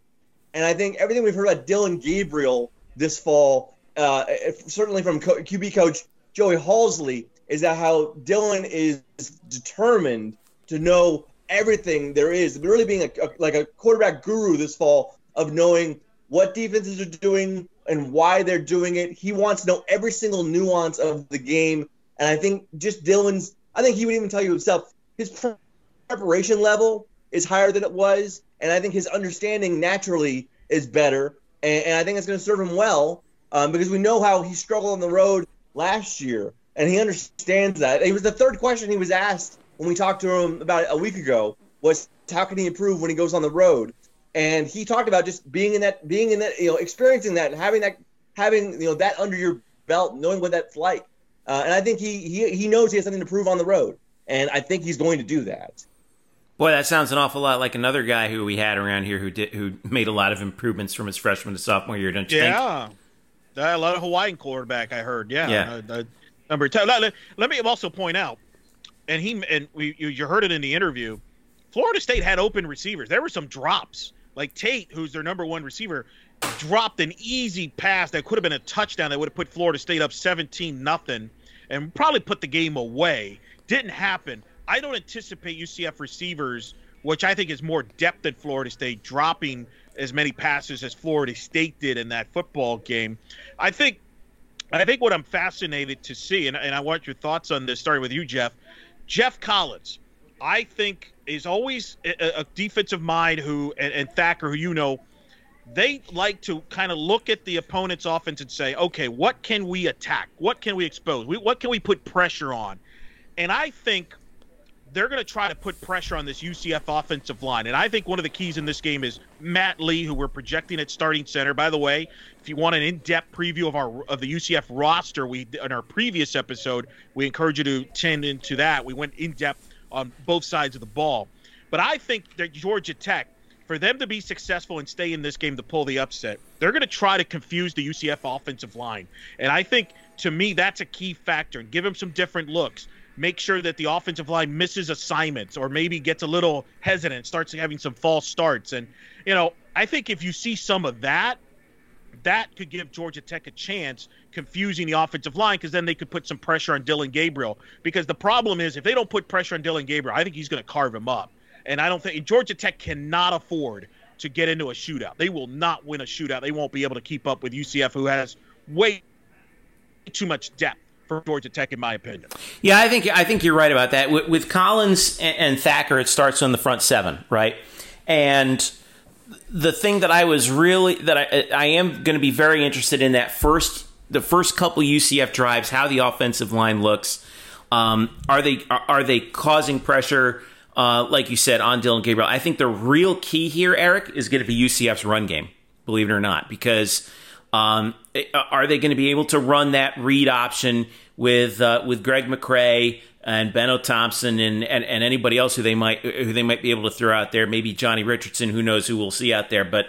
And I think everything we've heard about Dillon Gabriel this fall, uh, certainly from co- QB coach Joey Halzle, is that how Dillon is determined to know everything there is, really being a, a, like a quarterback guru this fall of knowing what defenses are doing and why they're doing it. He wants to know every single nuance of the game. And I think just Dillon's, I think he would even tell you himself, his preparation level is higher than it was. And I think his understanding naturally is better. And, and I think it's going to serve him well um, because we know how he struggled on the road last year. And he understands that. It was the third question he was asked when we talked to him about a week ago was how can he improve when he goes on the road? And he talked about just being in that, being in that, you know, experiencing that, and having that, having you know that under your belt, knowing what that's like. Uh, and I think he he he knows he has something to prove on the road, and I think he's going to do that. Boy, that sounds an awful lot like another guy who we had around here who did who made a lot of improvements from his freshman to sophomore year. Don't you yeah. think? Yeah, a lot of Hawaiian quarterback I heard. Yeah, Yeah. Uh, uh, number ten. Let, let- me also point out, and he and we you, you heard it in the interview. Florida State had open receivers. There were some drops. Like Tate, who's their number one receiver, dropped an easy pass that could have been a touchdown that would have put Florida State up 17 nothing and probably put the game away. Didn't happen. I don't anticipate UCF receivers, which I think is more depth than Florida State, dropping as many passes as Florida State did in that football game. I think I think what I'm fascinated to see, and, and I want your thoughts on this, starting with you, Jeff. Geoff Collins, I think, is always a, a defensive mind who, and, and Thacker, who you know, they like to kind of look at the opponent's offense and say, okay, what can we attack? What can we expose? We, what can we put pressure on? And I think they're going to try to put pressure on this UCF offensive line. And I think one of the keys in this game is Matt Lee, who we're projecting at starting center. By the way, if you want an in-depth preview of our of the UCF roster, we in our previous episode, we encourage you to tend into that. We went in depth on both sides of the ball. But I think that Georgia Tech, for them to be successful and stay in this game to pull the upset, they're going to try to confuse the UCF offensive line. And I think to me that's a key factor. and Give them some different looks. Make sure that the offensive line misses assignments or maybe gets a little hesitant, starts having some false starts. And, you know, I think if you see some of that, that could give Georgia Tech a chance confusing the offensive line because then they could put some pressure on Dillon Gabriel. Because the problem is if they don't put pressure on Dillon Gabriel, I think he's going to carve him up. And I don't think Georgia Tech cannot afford to get into a shootout. They will not win a shootout. They won't be able to keep up with UCF, who has way too much depth for Georgia Tech, in my opinion. Yeah, I think I think you're right about that. With, with Collins and, and Thacker, it starts on the front seven, right? And the thing that I was really that I I am going to be very interested in that first the first couple UCF drives, how the offensive line looks. Um, are they are, they causing pressure? Uh, like you said on Dillon Gabriel, I think the real key here, Eric, is going to be UCF's run game. Believe it or not, because um, are they going to be able to run that read option with uh, with Greg McCrae and Benno Thompson and, and, and anybody else who they might who they might be able to throw out there? Maybe Johnny Richardson. Who knows who we'll see out there? But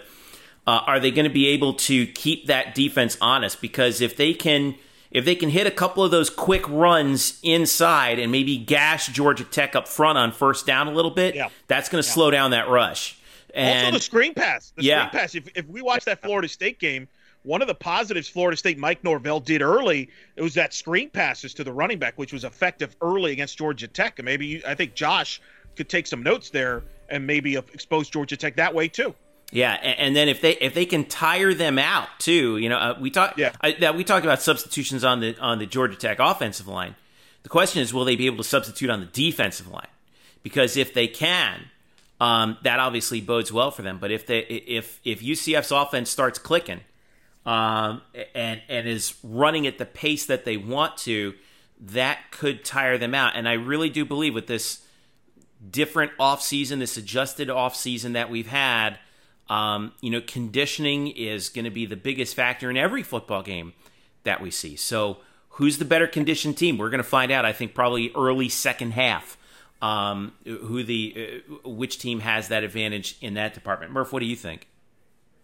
uh, are they going to be able to keep that defense honest? Because if they can if they can hit a couple of those quick runs inside and maybe gash Georgia Tech up front on first down a little bit, Yeah. that's going to slow down that rush. And also the screen pass. The Yeah. screen pass. If, if we watch that Florida State game, one of the positives Florida State Mike Norvell did early, it was that screen passes to the running back, which was effective early against Georgia Tech. And maybe you, I think Josh could take some notes there and maybe expose Georgia Tech that way too. Yeah, and then if they if they can tire them out too, you know, uh, we talked Yeah. I, that we talked about substitutions on the on the Georgia Tech offensive line. The question is, will they be able to substitute on the defensive line? Because if they can, um, that obviously bodes well for them. But if they if if UCF's offense starts clicking, um, and and is running at the pace that they want to, that could tire them out. And I really do believe with this different off season, this adjusted off season that we've had, um, you know, conditioning is going to be the biggest factor in every football game that we see. So, who's the better conditioned team? We're going to find out. I think probably early second half. Um, who the uh, which team has that advantage in that department? Murph, what do you think?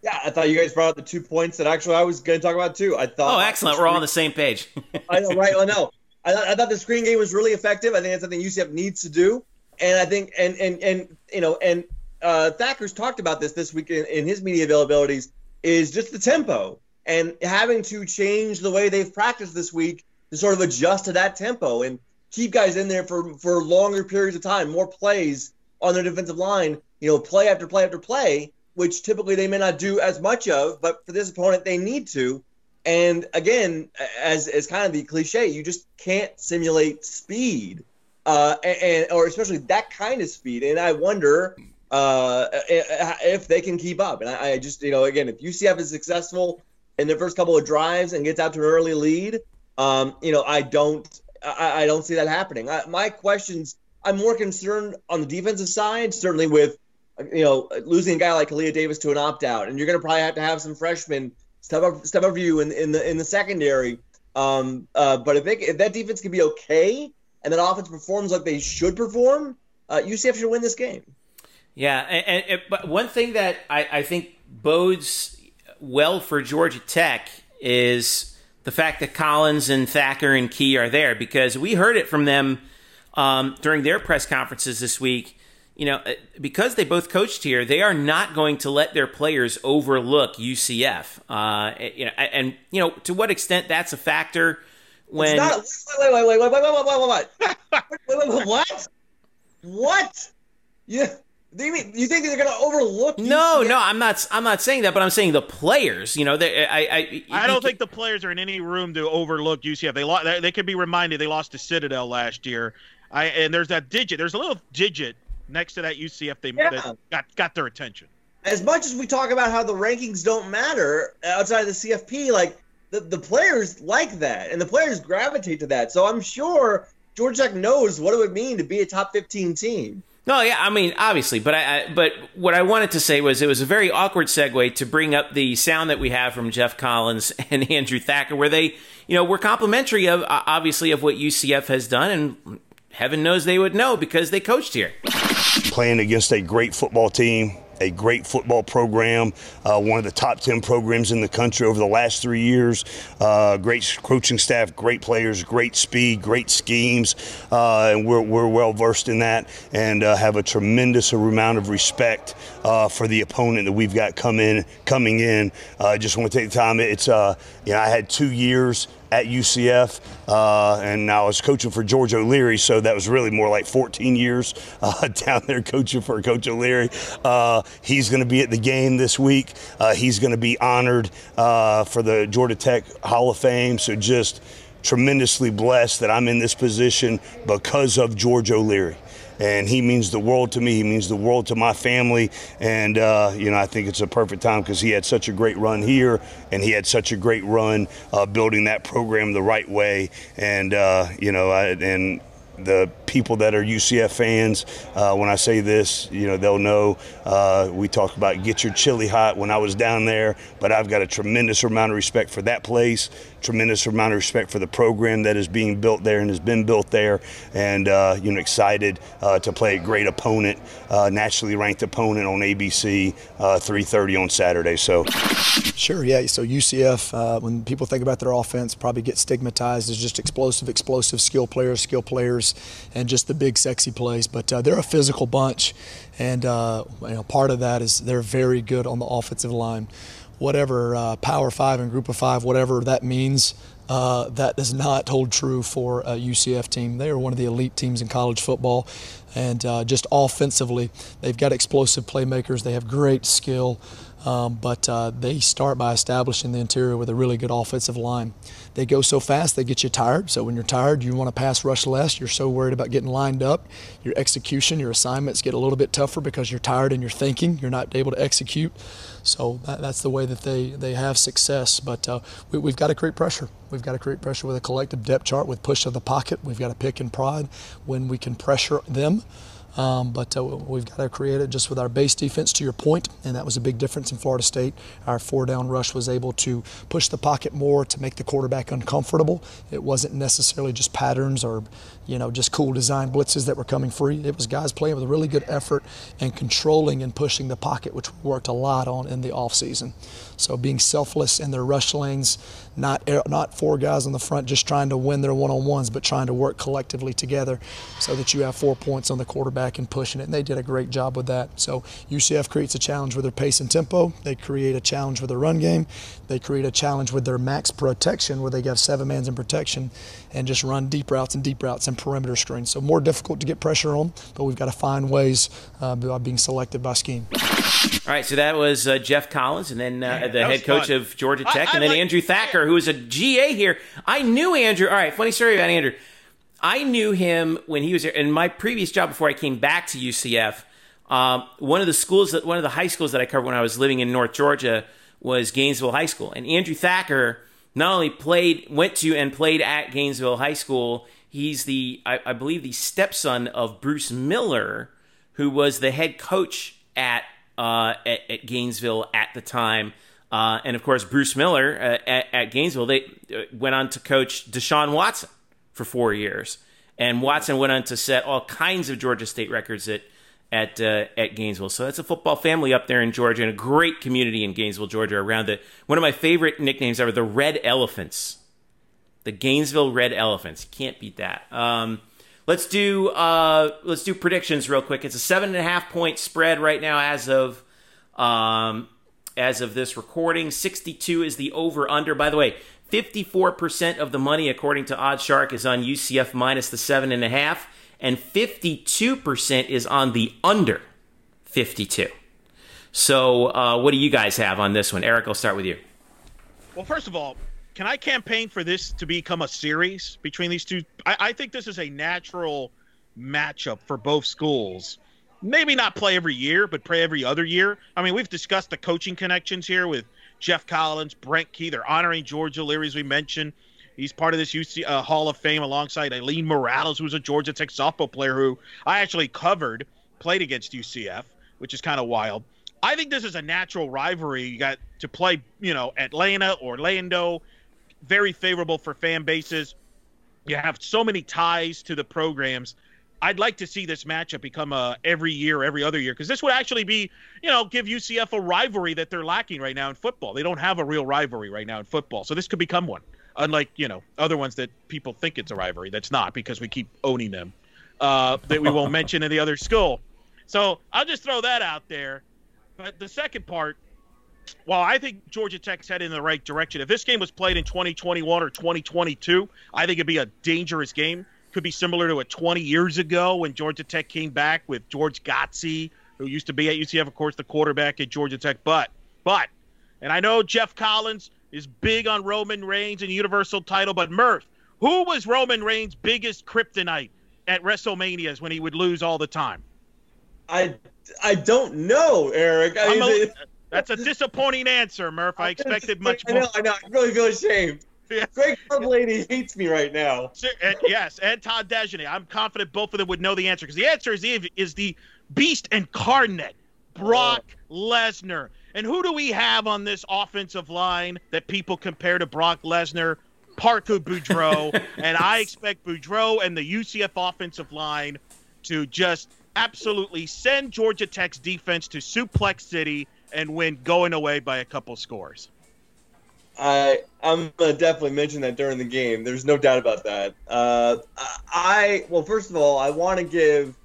Yeah, I thought you guys brought up the two points that actually I was going to talk about too. I thought. Oh, excellent! We're all on the same page. I know, right? I know. I, thought- I thought the screen game was really effective. I think that's something UCF needs to do, and I think and and and you know and uh, Thacker's talked about this this week in, in his media availabilities is just the tempo and having to change the way they've practiced this week to sort of adjust to that tempo and keep guys in there for for longer periods of time, more plays on their defensive line. You know, play after play after play, which typically they may not do as much of, but for this opponent they need to. And again, as as kind of the cliche, you just can't simulate speed, uh, and or especially that kind of speed. And I wonder uh, if they can keep up. And I, I just, you know, again, if UCF is successful in their first couple of drives and gets out to an early lead, um, you know, I don't. I, I don't see that happening. I, my questions, I'm more concerned on the defensive side, certainly with you know losing a guy like Kalia Davis to an opt out, and you're going to probably have to have some freshmen step up step up for you in in the in the secondary. Um, uh, but if, they, if that defense can be okay and that offense performs like they should perform, uh, UCF should win this game. Yeah, and, and, but one thing that I, I think bodes well for Georgia Tech is the fact that Collins and Thacker and Key are there because we heard it from them um, during their press conferences this week. You know, uh, because they both coached here, they are not going to let their players overlook UCF. Uh, you know, and you know to what extent that's a factor. When not, wait, wait, wait, wait, wait, wait, wait, wait, wait, wait, wait, wait, what? What? Yeah. You mean you think they're going to overlook? No, UCF? no, I'm not. I'm not saying that, but I'm saying the players. You know, they, I, I, I don't think the players are in any room to overlook UCF. They lost. They, they could be reminded they lost to Citadel last year. I and there's that digit. There's a little digit next to that UCF. They yeah. that got got their attention. As much as we talk about how the rankings don't matter uh, outside of the CFP, like the, the players like that, and the players gravitate to that. So I'm sure Georgia Tech knows what it would mean to be a top 15 team. No, yeah, I mean, obviously, but I, I, but what I wanted to say was it was a very awkward segue to bring up the sound that we have from Geoff Collins and Andrew Thacker, where they, you know, were complimentary of obviously of what UCF has done, and heaven knows they would know because they coached here. Playing against a great football team, a great football program, uh, one of the top 10 programs in the country over the last three years. Uh, great coaching staff, great players, great speed, great schemes, uh, and we're, we're well versed in that and uh, have a tremendous amount of respect uh, for the opponent that we've got come in, coming in. I just want to take the time. It's, uh, you know, I had two years at UCF, uh, and I was coaching for George O'Leary, so that was really more like 14 years uh, down there coaching for Coach O'Leary. Uh, he's going to be at the game this week. Uh, he's going to be honored uh, for the Georgia Tech Hall of Fame. So just tremendously blessed that I'm in this position because of George O'Leary and he means the world to me. He means the world to my family, and uh, you know I think it's a perfect time because he had such a great run here, and he had such a great run uh, building that program the right way, and uh, you know I, and the people that are UCF fans, uh, when I say this, you know, they'll know uh, we talk about get your chili hot when I was down there, but I've got a tremendous amount of respect for that place, tremendous amount of respect for the program that is being built there and has been built there, and, uh, you know, excited uh, to play a great opponent, uh, nationally ranked opponent on ABC, 3.30 uh, on Saturday. So, Sure, yeah. So UCF, when people think about their offense, probably get stigmatized as just explosive, explosive skill players, skill players, and just the big sexy plays. But uh, they're a physical bunch, and uh, you know, part of that is they're very good on the offensive line. Whatever uh, Power Five and Group of Five, whatever that means, uh, that does not hold true for a UCF team. They are one of the elite teams in college football, and uh, just offensively, they've got explosive playmakers. They have great skill. Um, but uh, they start by establishing the interior with a really good offensive line. They go so fast, they get you tired. So when you're tired, you want to pass rush less. You're so worried about getting lined up. Your execution, your assignments get a little bit tougher because you're tired and you're thinking. You're not able to execute. So that, that's the way that they, they have success. But uh, we, we've got to create pressure. We've got to create pressure with a collective depth chart with push of the pocket. We've got to pick and prod when we can pressure them. Um, but uh, we've got to create it just with our base defense, to your point, and that was a big difference in Florida State. Our four down rush was able to push the pocket more to make the quarterback uncomfortable. It wasn't necessarily just patterns or, you know, just cool design blitzes that were coming free. It was guys playing with a really good effort and controlling and pushing the pocket, which we worked a lot on in the offseason. So being selfless in their rush lanes, not not four guys on the front just trying to win their one-on-ones, but trying to work collectively together so that you have four points on the quarterback and pushing it. And they did a great job with that. So UCF creates a challenge with their pace and tempo. They create a challenge with their run game. They create a challenge with their max protection, where they have seven mans in protection and just run deep routes and deep routes and perimeter screens. So more difficult to get pressure on, but we've got to find ways uh, by being selected by scheme. All right, so that was uh, Geoff Collins, and then uh, the head coach fun. of Georgia Tech, I, I and then like, Andrew Thacker, who is a GA here. I knew Andrew. All right, funny story about Andrew. I knew him when he was in my previous job before I came back to UCF. Um, one of the schools that one of the high schools that I covered when I was living in North Georgia was Gainesville High School, and Andrew Thacker not only played, went to and played at Gainesville High School He's the, I, I believe, the stepson of Bruce Miller, who was the head coach at uh, at, at, Gainesville at the time. Uh, and of course, Bruce Miller uh, at, at, Gainesville, they uh, went on to coach Deshaun Watson for four years. And Watson went on to set all kinds of Georgia State records at at uh, at Gainesville. So that's a football family up there in Georgia and a great community in Gainesville, Georgia around it. One of my favorite nicknames ever, the Red Elephants. The Gainesville Red Elephants. Can't beat that. Um, let's do uh, let's do predictions real quick. It's a seven and a half point spread right now as of um, as of this recording. Sixty two is the over under. By the way, fifty four percent of the money according to OddsShark is on UCF minus the seven and a half and 52% is on the under 52. So, uh, what do you guys have on this one? Eric, I'll start with you. Well, first of all, can I campaign for this to become a series between these two? I, I think this is a natural matchup for both schools. Maybe not play every year, but play every other year. I mean, we've discussed the coaching connections here with Geoff Collins, Brent Key. They're honoring George O'Leary, as we mentioned. He's part of this UC uh, Hall of Fame alongside Eileen Morales, who's a Georgia Tech softball player who I actually covered, played against UCF, which is kind of wild. I think this is a natural rivalry. You got to play, you know, Atlanta, Orlando, very favorable for fan bases. You have so many ties to the programs. I'd like to see this matchup become a every year, every other year, because this would actually be, you know, give UCF a rivalry that they're lacking right now in football. They don't have a real rivalry right now in football, so this could become one unlike you know other ones that people think it's a rivalry. That's not because we keep owning them. Uh, that we won't mention in the other school. So I'll just throw that out there. But the second part, while I think Georgia Tech's headed in the right direction, if this game was played in 2021 or 2022, I think it'd be a dangerous game. Could be similar to a 20 years ago when Georgia Tech came back with George Godsey, who used to be at UCF, of course, the quarterback at Georgia Tech. But, but, and I know Geoff Collins is big on Roman Reigns and Universal title, but Murph, who was Roman Reigns' biggest kryptonite at WrestleManias when he would lose all the time? I I don't know, Eric. I mean, a, that's a disappointing answer, Murph. I expected much I more. Know, I know. I really feel ashamed. Yeah. Greg Lady hates me right now. And, yes, and Todd Dejanay. I'm confident both of them would know the answer because the answer is the, is the beast incarnate, Brock oh. Lesnar. And who do we have on this offensive line that people compare to Brock Lesnar? Parker Boudreaux. and I expect Boudreaux and the UCF offensive line to just absolutely send Georgia Tech's defense to Suplex City and win going away by a couple scores. I I'm gonna definitely mention that during the game. There's no doubt about that. Uh, I well, first of all, I want to give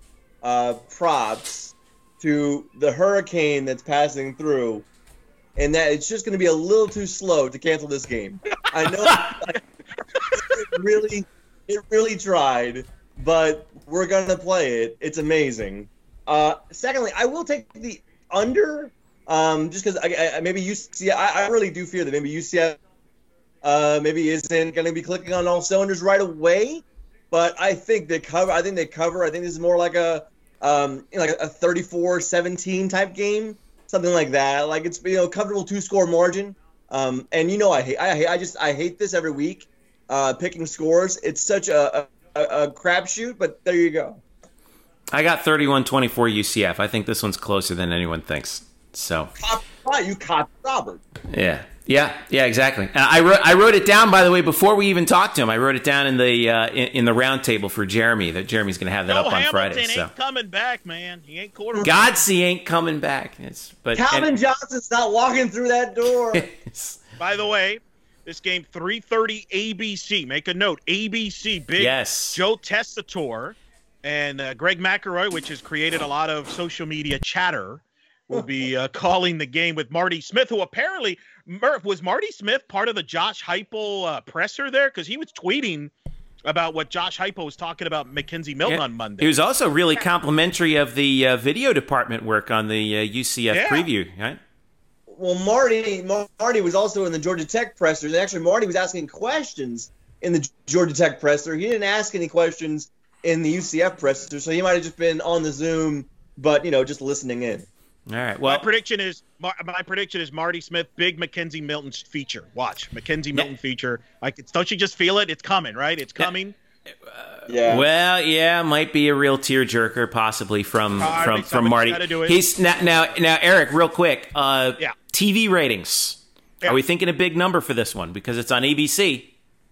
uh, props to the hurricane that's passing through, and that it's just to be a little too slow to cancel this game. I know it really, it really tried, but we're to play it. It's amazing. Uh, secondly, I will take the under, um, just because I, I, maybe UCF. I, I really do fear that maybe UCF uh, maybe isn't going to be clicking on all cylinders right away. But I think they cover. I think they cover. I think this is more like a um, you know, like a 34-17 type game, something like that. Like it's you know comfortable two score margin. Um, and you know I hate I hate I just I hate this every week, uh, picking scores. It's such a a, a crapshoot, but there you go. I got 31-24 UCF. I think this one's closer than anyone thinks. So you caught Robert. Yeah. Yeah, yeah, exactly. And I wrote I wrote it down by the way before we even talked to him. I wrote it down in the uh, in, in, the roundtable for Jeremy that Jeremy's going to have that no, up on Hamilton Friday. Ain't so coming back, man. He ain't quarter. Godsey ain't coming back. It's but Calvin and, Johnson's not walking through that door. by the way, this game 3:30 ABC. Make a note. ABC big. Yes. Joe Tessitore and uh, Greg McElroy, which has created a lot of social media chatter will be uh, calling the game with Marty Smith, who apparently Murph was Marty Smith part of the Josh Heupel uh, presser there because he was tweeting about what Josh Heupel was talking about McKenzie Milton yeah. on Monday. He was also really complimentary of the uh, video department work on the UCF uh, yeah. preview, right? Well, Marty Marty was also in the Georgia Tech presser, and actually Marty was asking questions in the Georgia Tech presser. He didn't ask any questions in the UCF presser, so he might have just been on the Zoom, but you know, just listening in. All right. Well, my prediction is my, my prediction is Marty Smith, big McKenzie Milton feature. Watch McKenzie Milton yeah. feature. Like, don't you just feel it? It's coming, right? It's coming. Yeah. Well, yeah, might be a real tearjerker, possibly from I from from Marty. gotta do it. He's now now now Eric, real quick. Uh, Yeah. TV ratings. Yeah. Are we thinking a big number for this one because it's on ABC?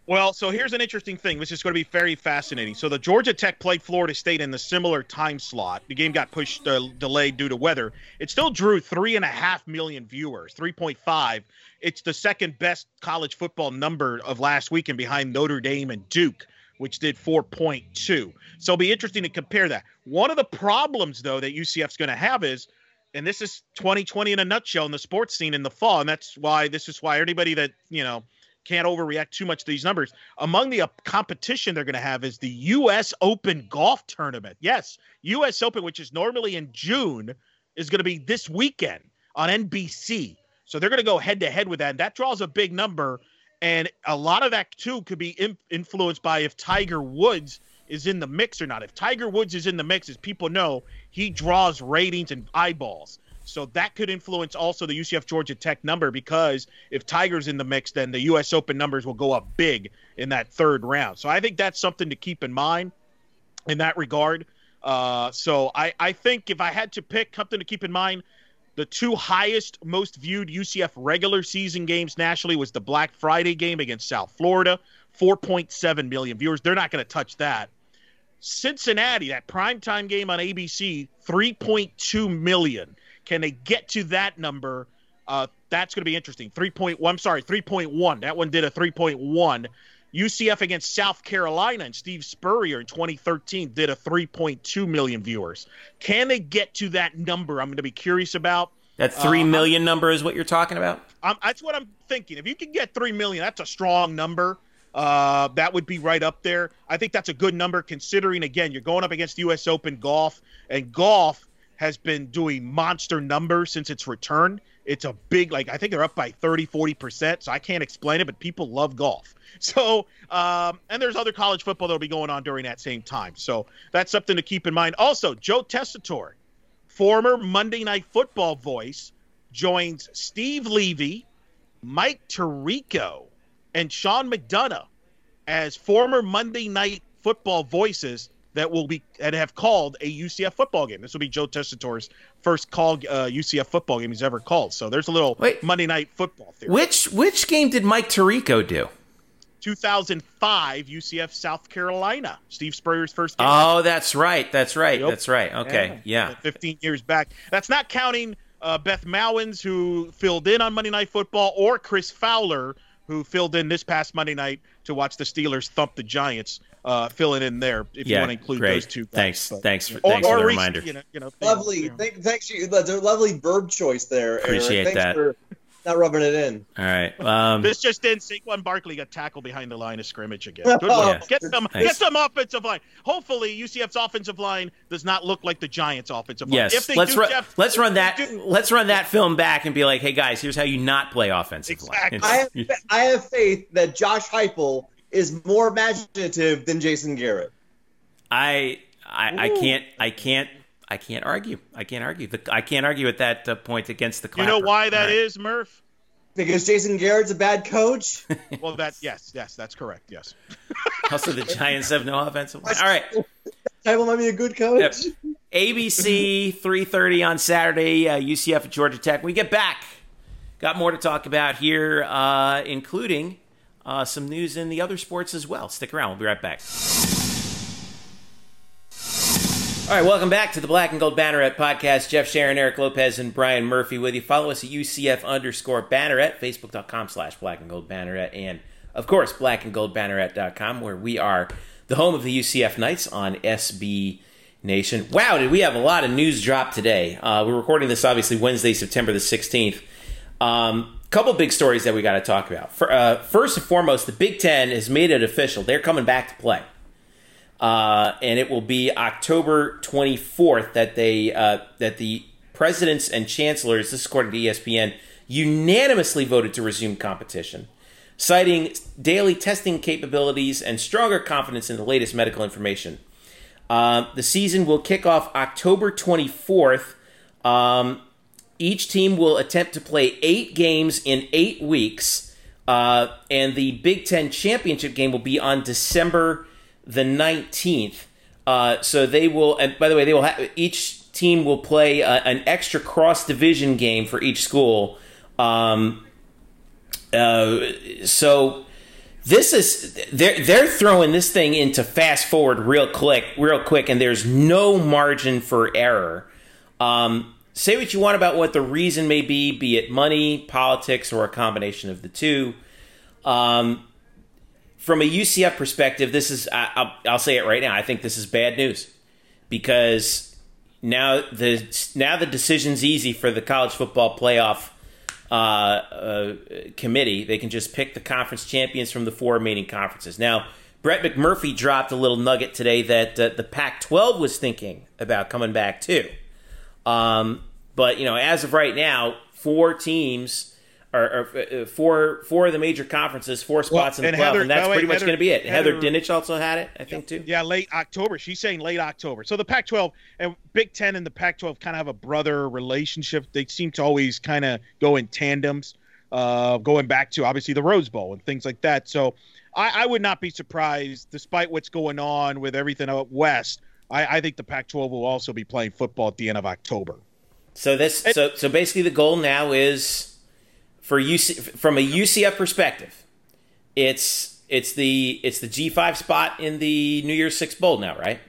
Well, so here's an interesting thing, which is going to be very fascinating. So the Georgia Tech played Florida State in the similar time slot. The game got pushed, uh, delayed due to weather. It still drew three and a half million viewers, 3.5. It's the second best college football number of last weekend behind Notre Dame and Duke, which did 4.2. So it'll be interesting to compare that. One of the problems, though, that UCF's going to have is and this is 2020 in a nutshell in the sports scene in the fall and that's why this is why anybody that you know can't overreact too much to these numbers among the uh, competition they're going to have is the us open golf tournament yes us open which is normally in june is going to be this weekend on nbc so they're going to go head to head with that and that draws a big number and a lot of that too could be in- influenced by if tiger woods is in the mix or not. If Tiger Woods is in the mix, as people know, he draws ratings and eyeballs. So that could influence also the UCF Georgia Tech number because if Tiger's in the mix, then the U.S. Open numbers will go up big in that third round. So I think that's something to keep in mind in that regard. Uh, so I, I think if I had to pick something to keep in mind, the two highest, most viewed UCF regular season games nationally was the Black Friday game against South Florida, 4.7 million viewers. They're not going to touch that. Cincinnati, that primetime game on ABC, 3.2 million. Can they get to that number? Uh, that's going to be interesting. 3.1, I'm sorry, 3.1. That one did a 3.1. UCF against South Carolina and Steve Spurrier in 2013 did a 3.2 million viewers. Can they get to that number? I'm going to be curious about. That three Uh, million number is what you're talking about. I'm, that's what I'm thinking. If you can get three million, that's a strong number. Uh, that would be right up there. I think that's a good number considering again you're going up against U.S. Open golf, and golf has been doing monster numbers since its return. It's a big like I think they're up by 30, 40 percent. So I can't explain it, but people love golf. So um, and there's other college football that'll be going on during that same time. So that's something to keep in mind. Also, Joe Tessitore, former Monday Night Football voice, joins Steve Levy, Mike Tirico, and Sean McDonough as former Monday Night Football voices that will be and have called a UCF football game. This will be Joe Tessitore's first call uh, UCF football game he's ever called. So there's a little Wait. Monday Night Football theory. Which which game did Mike Tirico do? 2005 UCF South Carolina. Steve Spurrier's first game. Oh, that's right. That's right. Yep. That's right. Okay. Yeah. 15 years back. That's not counting uh, Beth Mowins, who filled in on Monday Night Football, or Chris Fowler, who filled in this past Monday night to watch the Steelers thump the Giants, uh, filling in there if you want to include great. those two. guys. Thanks. But- Thanks for- or, thanks for or the Reese, reminder. You know, you know, Lovely. you know. Thank, thanks you. That's a lovely verb choice there. Eric. Appreciate Thanks that. For not rubbing it in. All right. Um, This just in: Saquon Barkley got tackled behind the line of scrimmage again. Good one. Yeah. Get some, Thanks. get some offensive line. Hopefully, UCF's offensive line does not look like the Giants' offensive line. yes. If they Let's do, run. Jeff, let's run that. do- Let's run that film back and be like, hey guys, here's how you not play offensive Exactly. line. I have, I have faith that Josh Heupel is more imaginative than Jason Garrett. I I, I can't I can't I can't argue. I can't argue. The, I can't argue at that uh, point against the. You know why that All right. is, Murph? Because Jason Garrett's a bad coach. Well, that yes, yes, that's correct. Yes. Also, the Giants have no offensive line. All right. Heupel might be a good coach. Yep. ABC 3:30 on Saturday. Uh, UCF at Georgia Tech. When we get back. Got more to talk about here, uh, including uh, some news in the other sports as well. Stick around. We'll be right back. All right, welcome back to the Black and Gold Banneret podcast. Jeff Sharon, Eric Lopez, and Brian Murphy with you. Follow us at UCF underscore Banneret, Facebook.com slash Black and Gold Banneret, and of course, black and gold blackandgoldbanneret.com, where we are the home of the UCF Knights on SB Nation. Wow, did we have a lot of news drop today? Uh, we're recording this obviously Wednesday, September the 16th. Um, couple big stories that we got to talk about. For, uh, first and foremost, the Big Ten has made it official. They're coming back to play. Uh, and it will be October 24th that they uh, that the presidents and chancellors, this is according to ESPN, unanimously voted to resume competition, citing daily testing capabilities and stronger confidence in the latest medical information. Uh, the season will kick off October 24th. Um, each team will attempt to play eight games in eight weeks, uh, and the Big Ten championship game will be on December the 19th. Uh, so they will, and by the way, they will have each team will play uh, an extra cross division game for each school. Um, uh, so this is they're they're throwing this thing into fast forward real quick, real quick, and there's no margin for error. Um, say what you want about what the reason may be, be it money, politics, or a combination of the two. Um, from a UCF perspective, this is I, will I'll say it right now. I think this is bad news because now the now the decision's easy for the college football playoff uh, uh, committee. They can just pick the conference champions from the four remaining conferences. Now, Brett McMurphy dropped a little nugget today that uh, the Pac-12 was thinking about coming back too. Um, but you know, as of right now, four teams or, or uh, four four of the major conferences, four spots well, in the playoff, Heather, and that's no, pretty much going to be it. Heather, Heather Dinich also had it, I think, too. Yeah, late October. She's saying late October. So the Pac-12 and Big Ten and the Pac-12 kind of have a brother relationship. They seem to always kind of go in tandems, uh, going back to obviously the Rose Bowl and things like that. So I, I would not be surprised, despite what's going on with everything out west. I, I think the Pac-12 will also be playing football at the end of October. So this, so so basically, the goal now is for UC from a UCF perspective, it's it's the it's the G five spot in the New Year's Six Bowl now, right?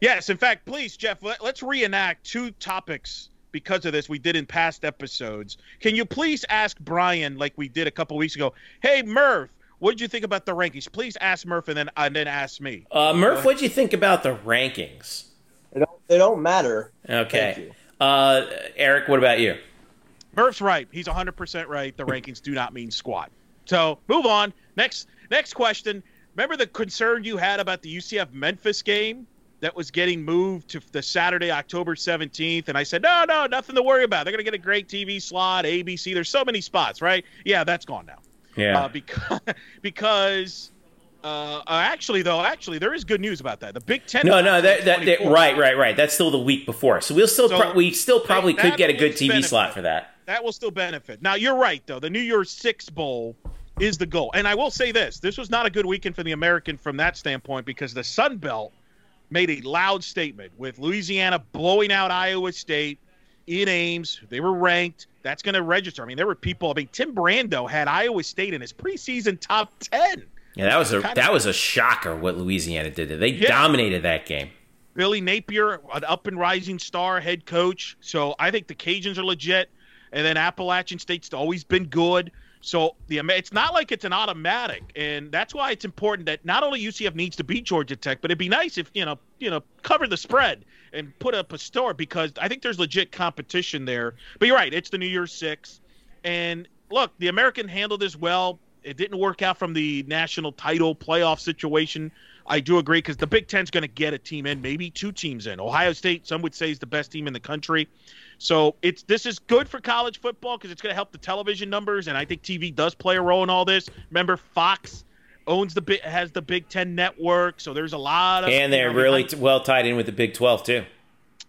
Yes. In fact, please, Jeff, let, us reenact two topics because of this we did in past episodes. Can you please ask Brian, like we did a couple weeks ago? Hey, Murph, what did you think about the rankings? Please ask Murph and then and then ask me. Uh, Murph, what did you think about the rankings? They don't, they don't matter. Okay. Uh, Eric, what about you? Murph's right. He's 100% right. The rankings do not mean squat. So move on. Next next question. Remember the concern you had about the UCF Memphis game that was getting moved to the Saturday, October 17th? And I said, no, no, nothing to worry about. They're going to get a great TV slot, ABC. There's so many spots, right? Yeah, that's gone now. Yeah. Uh, because because uh, uh, actually, though, actually, there is good news about that. The Big Ten. No, no, that, that, that, right, right, right. That's still the week before, so we'll still so pro- we still probably could get a good TV benefit. slot for that. That will still benefit. Now, you're right, though. The New Year's Six Bowl is the goal, and I will say this: this was not a good weekend for the American from that standpoint because the Sun Belt made a loud statement with Louisiana blowing out Iowa State in Ames. They were ranked. That's going to register. I mean, there were people. I mean, Tim Brando had Iowa State in his preseason top ten. Yeah, that was a that was a shocker what Louisiana did. They yeah. dominated that game. Billy Napier, an up and rising star head coach. So I think the Cajuns are legit, and then Appalachian State's always been good. So the it's not like it's an automatic, and that's why it's important that not only UCF needs to beat Georgia Tech, but it'd be nice if you know you know cover the spread and put up a store because I think there's legit competition there. But you're right, it's the New Year's Six, and look, the American handled this well. It didn't work out from the national title playoff situation. I do agree because the Big Ten's going to get a team in, maybe two teams in. Ohio State, some would say, is the best team in the country. So it's this is good for college football because it's going to help the television numbers, and I think TV does play a role in all this. Remember, Fox owns the has the Big Ten network, so there's a lot of and they're really t- well tied in with the Big Twelve too.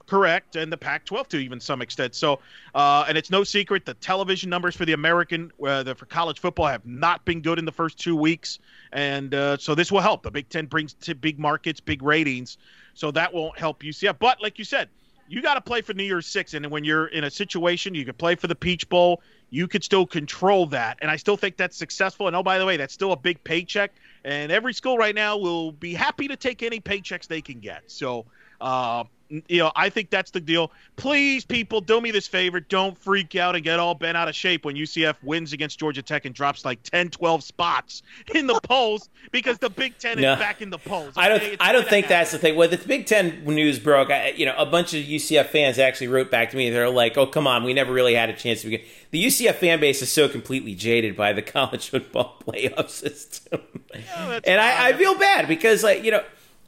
Correct, and the Pac-12 to even some extent. So, uh, and it's no secret the television numbers for the American, uh, the, for college football, have not been good in the first two weeks, and uh, so this will help. The Big Ten brings to big markets, big ratings, so that won't help UCF. But like you said, you got to play for New Year's Six, and when you're in a situation, you can play for the Peach Bowl. You could still control that, and I still think that's successful. And oh, by the way, that's still a big paycheck, and every school right now will be happy to take any paychecks they can get. So. Uh, you know, I think that's the deal. Please, people, do me this favor. Don't freak out and get all bent out of shape when UCF wins against Georgia Tech and drops like 10, 12 spots in the polls because the Big Ten no. is back in the polls. Okay? I don't. It's I don't think that's the thing. Well, the Big Ten news broke. I, you know, a bunch of UCF fans actually wrote back to me. They're like, "Oh, come on, we never really had a chance to begin." The UCF fan base is so completely jaded by the college football playoff system, oh, yeah, and I, I feel bad because, like, you know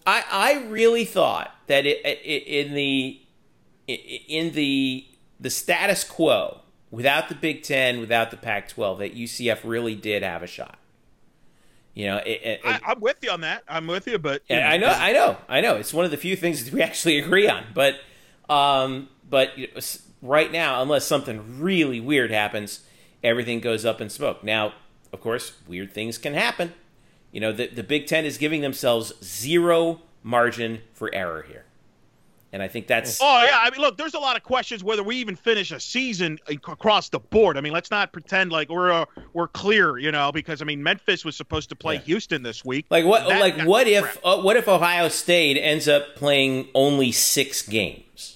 I I really thought that it, it, in the in the the status quo without the Big Ten, without the Pac-12, that UCF really did have a shot. You know, it, I, am with you on that. I'm with you, but you know, I know, I know, I know. It's one of the few things that we actually agree on. But, um, but right now, unless something really weird happens, everything goes up in smoke. Now, of course, weird things can happen You know, the, the Big Ten is giving themselves zero margin for error here. And I think that's. Oh yeah, I mean, look, there's a lot of questions whether we even finish a season across the board. I mean, let's not pretend like we're uh, we're clear, you know, because I mean, Memphis was supposed to play yeah. Houston this week. Like what? Like what if uh, what if Ohio State ends up playing only six games?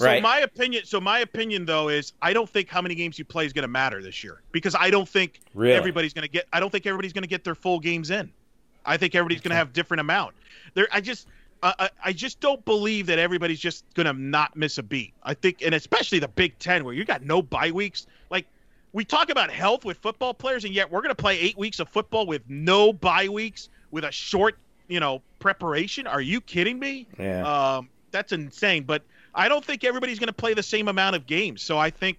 Right. So my opinion, so my opinion though is I don't think how many games you play is going to matter this year because I don't think really? everybody's going to get. I don't think everybody's going to get their full games in. I think everybody's going to have different amount. There, I just I, I just don't believe that everybody's just gonna not miss a beat. I think, and especially the Big Ten, where you got no bye weeks. Like we talk about health with football players, and yet we're gonna play eight weeks of football with no bye weeks with a short, you know, preparation. Are you kidding me? Yeah. Um, that's insane. But I don't think everybody's gonna play the same amount of games. So I think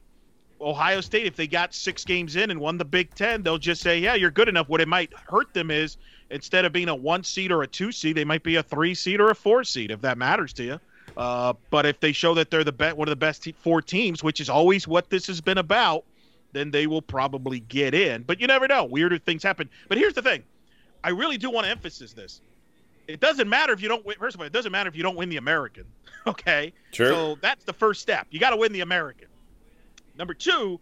Ohio State, if they got six games in and won the Big Ten, they'll just say, "Yeah, you're good enough." What it might hurt them is instead of being a one seed or a two seed, they might be a three seed or a four seed if that matters to you. Uh, but if they show that they're the be- one of the best te- four teams, which is always what this has been about, then they will probably get in. But you never know. Weirder things happen. But here's the thing: I really do want to emphasize this. It doesn't matter if you don't win. First of all, it doesn't matter if you don't win the American. Okay. Sure. So that's the first step. You got to win the American. Number two,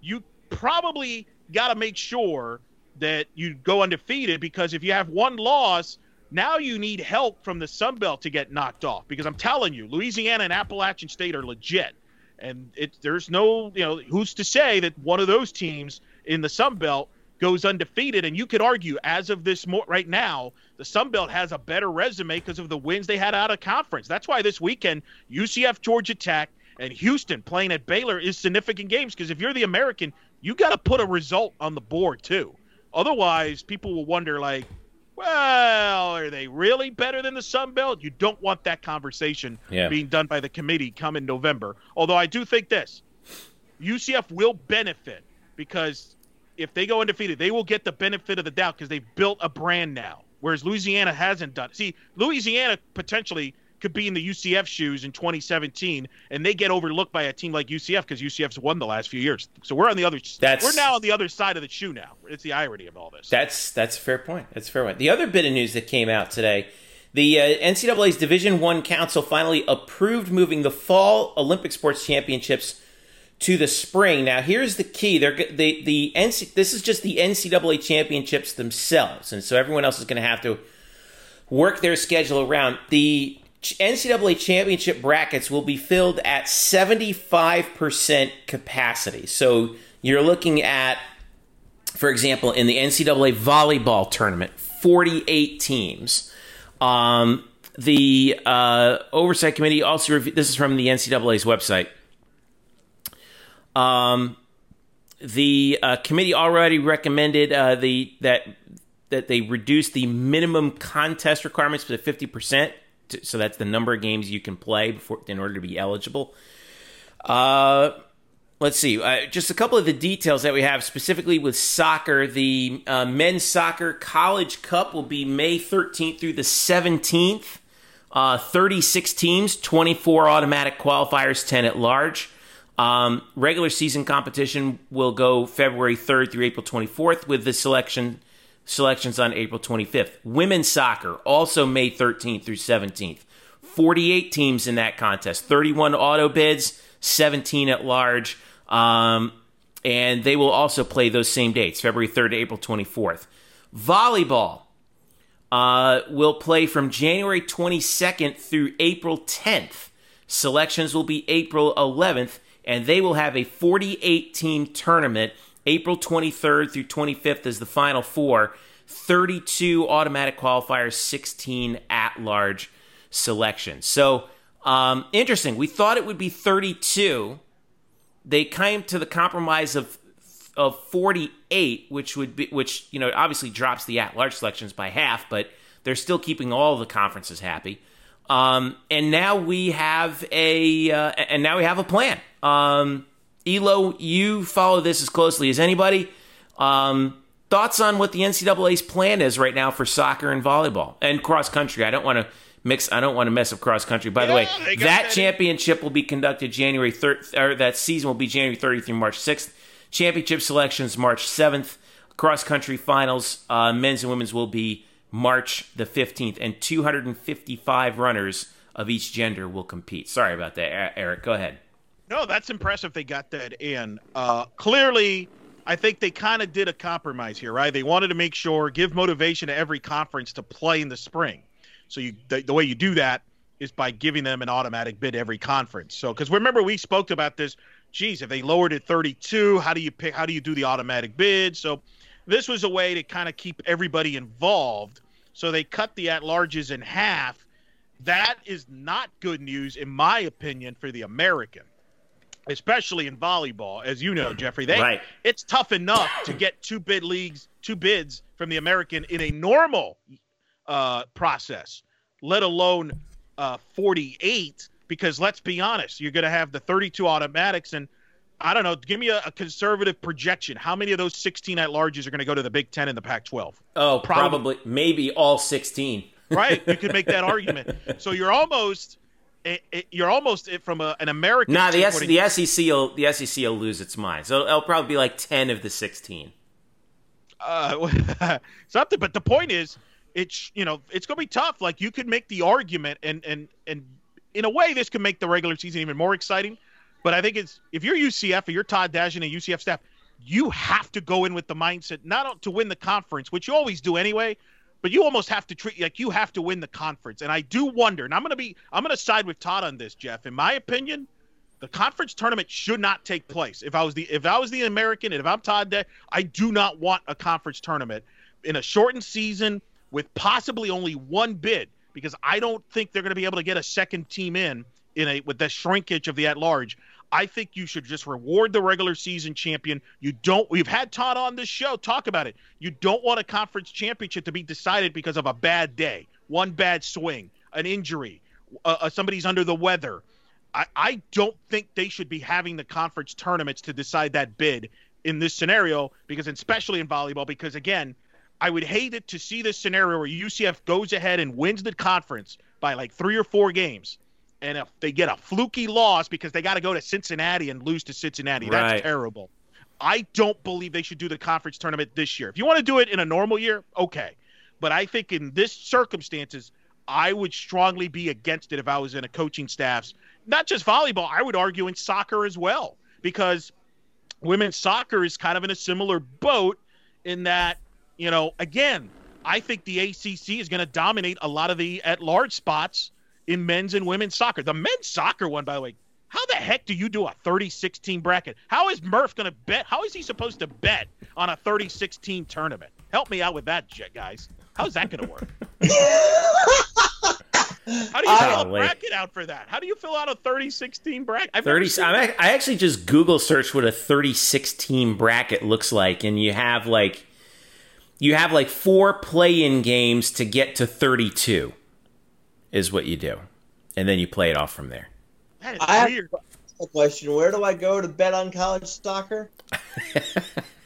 you probably got to make sure that you go undefeated because if you have one loss, now you need help from the Sun Belt to get knocked off. Because I'm telling you, Louisiana and Appalachian State are legit. And it, there's no, you know, who's to say that one of those teams in the Sun Belt goes undefeated? And you could argue, as of this mo- right now, the Sun Belt has a better resume because of the wins they had out of conference. That's why this weekend, UCF, Georgia Tech, and Houston playing at Baylor is significant games because if you're the American, you got to put a result on the board too. Otherwise, people will wonder, like, well, are they really better than the Sun Belt? You don't want that conversation yeah. being done by the committee come in November. Although I do think this UCF will benefit because if they go undefeated, they will get the benefit of the doubt because they've built a brand now, whereas Louisiana hasn't done. See, Louisiana potentially could be in the UCF shoes in 2017, and they get overlooked by a team like UCF because UCF's won the last few years. So we're on the other. That's, we're now on the other side of the shoe now. It's the irony of all this. That's that's a fair point. That's a fair point. The other bit of news that came out today. The uh, NCAA's Division One Council finally approved moving the Fall Olympic Sports Championships to the spring. Now, here's the key: they're the the NC, this is just the NCAA championships themselves, and so everyone else is going to have to work their schedule around the NCAA championship brackets will be filled at 75% capacity. So you're looking at, for example, in the NCAA volleyball tournament, 48 teams. Um, the uh, oversight committee also rev- this is from the NCAA's website. Um, the uh, committee already recommended uh, the that that they reduce the minimum contest requirements to 50 percent so that's the number of games you can play before in order to be eligible. Uh, let's see, uh, just a couple of the details that we have specifically with soccer. The uh, men's soccer college cup will be May 13th through the 17th. Uh, 36 teams, 24 automatic qualifiers, 10 at large. Um, regular season competition will go February 3rd through April 24th with the selection selections on April 25th. Women's soccer, also May 13th through 17th. 48 teams in that contest, 31 auto bids, 17 at large. Um, and they will also play those same dates, February 3rd to April 24th. Volleyball uh, will play from January 22nd through April 10th. Selections will be April 11th, and they will have a 48 team tournament April 23rd through 25th is the final four. 32 automatic qualifiers, 16 at large selections. So, um, interesting. We thought it would be 32. They came to the compromise of of 48, which would be which you know obviously drops the at large selections by half, but they're still keeping all the conferences happy. Um, and now we have a uh, and now we have a plan. Um, Elo, you follow this as closely as anybody. Um, thoughts on what the NCAA's plan is right now for soccer and volleyball and cross country? I don't want to mix. I don't want to mess up cross country. By yeah, the way, that, championship will be conducted January third, or that season will be January 30th through March 6th. Championship selections March 7th. cross country finals, uh, men's and women's, will be March the 15th, and 255 runners of each gender will compete. Sorry about that, Eric. Go ahead. No, that's impressive. They got that in. Uh, clearly, I think they kind of did a compromise here, right? They wanted to make sure, give motivation to every conference to play in the spring. So you, the, the way you do that is by giving them an automatic bid every conference. So, because remember we spoke about this. Geez, if they lowered it 32, how do you pick? How do you do the automatic bid? So, this was a way to kind of keep everybody involved. So they cut the at-larges in half. That is not good news, in my opinion, for the American especially in volleyball, as you know, Jeffrey. They right. it's tough enough to get two bid leagues, two bids from the American in a normal uh, process, let alone uh, 48. Because let's be honest, you're going to have the 32 automatics, and I don't know. Give me a, a conservative projection. How many of those 16 at larges are going to go to the Big Ten and the Pac-12? Oh, probably, probably maybe all 16. right, you could make that argument. So you're almost it, it, you're almost from a, an American. Nah, the, S, the SEC will the SEC will lose its mind. So it'll probably be like ten of the sixteen. Uh, something, but the point is, it's you know it's going to be tough. Like you could make the argument, and and and in a way, this could make the regular season even more exciting. But I think it's if you're UCF or you're Todd Dagenais and UCF staff, you have to go in with the mindset not to win the conference, which you always do anyway, but you almost have to treat like you have to win the conference. And I do wonder, and I'm gonna be I'm gonna side with Todd on this, Jeff. In my opinion, the conference tournament should not take place. If I was the if I was the American and if I'm Todd Day, I do not want a conference tournament in a shortened season with possibly only one bid because I don't think they're going to be able to get a second team in in a with the shrinkage of the at large. I think you should just reward the regular season champion. You don't. We've had Todd on this show talk about it. You don't want a conference championship to be decided because of a bad day, one bad swing, an injury, uh, uh, somebody's under the weather. I, I don't think they should be having the conference tournaments to decide that bid in this scenario because, especially in volleyball, because again, I would hate it to see this scenario where UCF goes ahead and wins the conference by like three or four games and if they get a fluky loss because they got to go to Cincinnati and lose to Cincinnati, that's right. terrible. I don't believe they should do the conference tournament this year. If you want to do it in a normal year, okay. But I think in this circumstances, I would strongly be against it if I was in a coaching staff's not just volleyball, I would argue in soccer as well, because women's soccer is kind of in a similar boat in that, you know, again, I think the ACC is going to dominate a lot of the at large spots in men's and women's soccer. The men's soccer one, by the way, how the heck do you do a 36 team bracket? How is Murph going to bet? How is he supposed to bet on a 36 team tournament? Help me out with that, guys. How's that going to work? How do you fill a bracket out for that? How do you fill out a 30 team bracket? I've 30 I, I actually just Google search what a 36 team bracket looks like and you have like you have like four play-in games to get to 32 is what you do, and then you play it off from there. That is I weird. Have a question: Where do I go to bet on college soccer?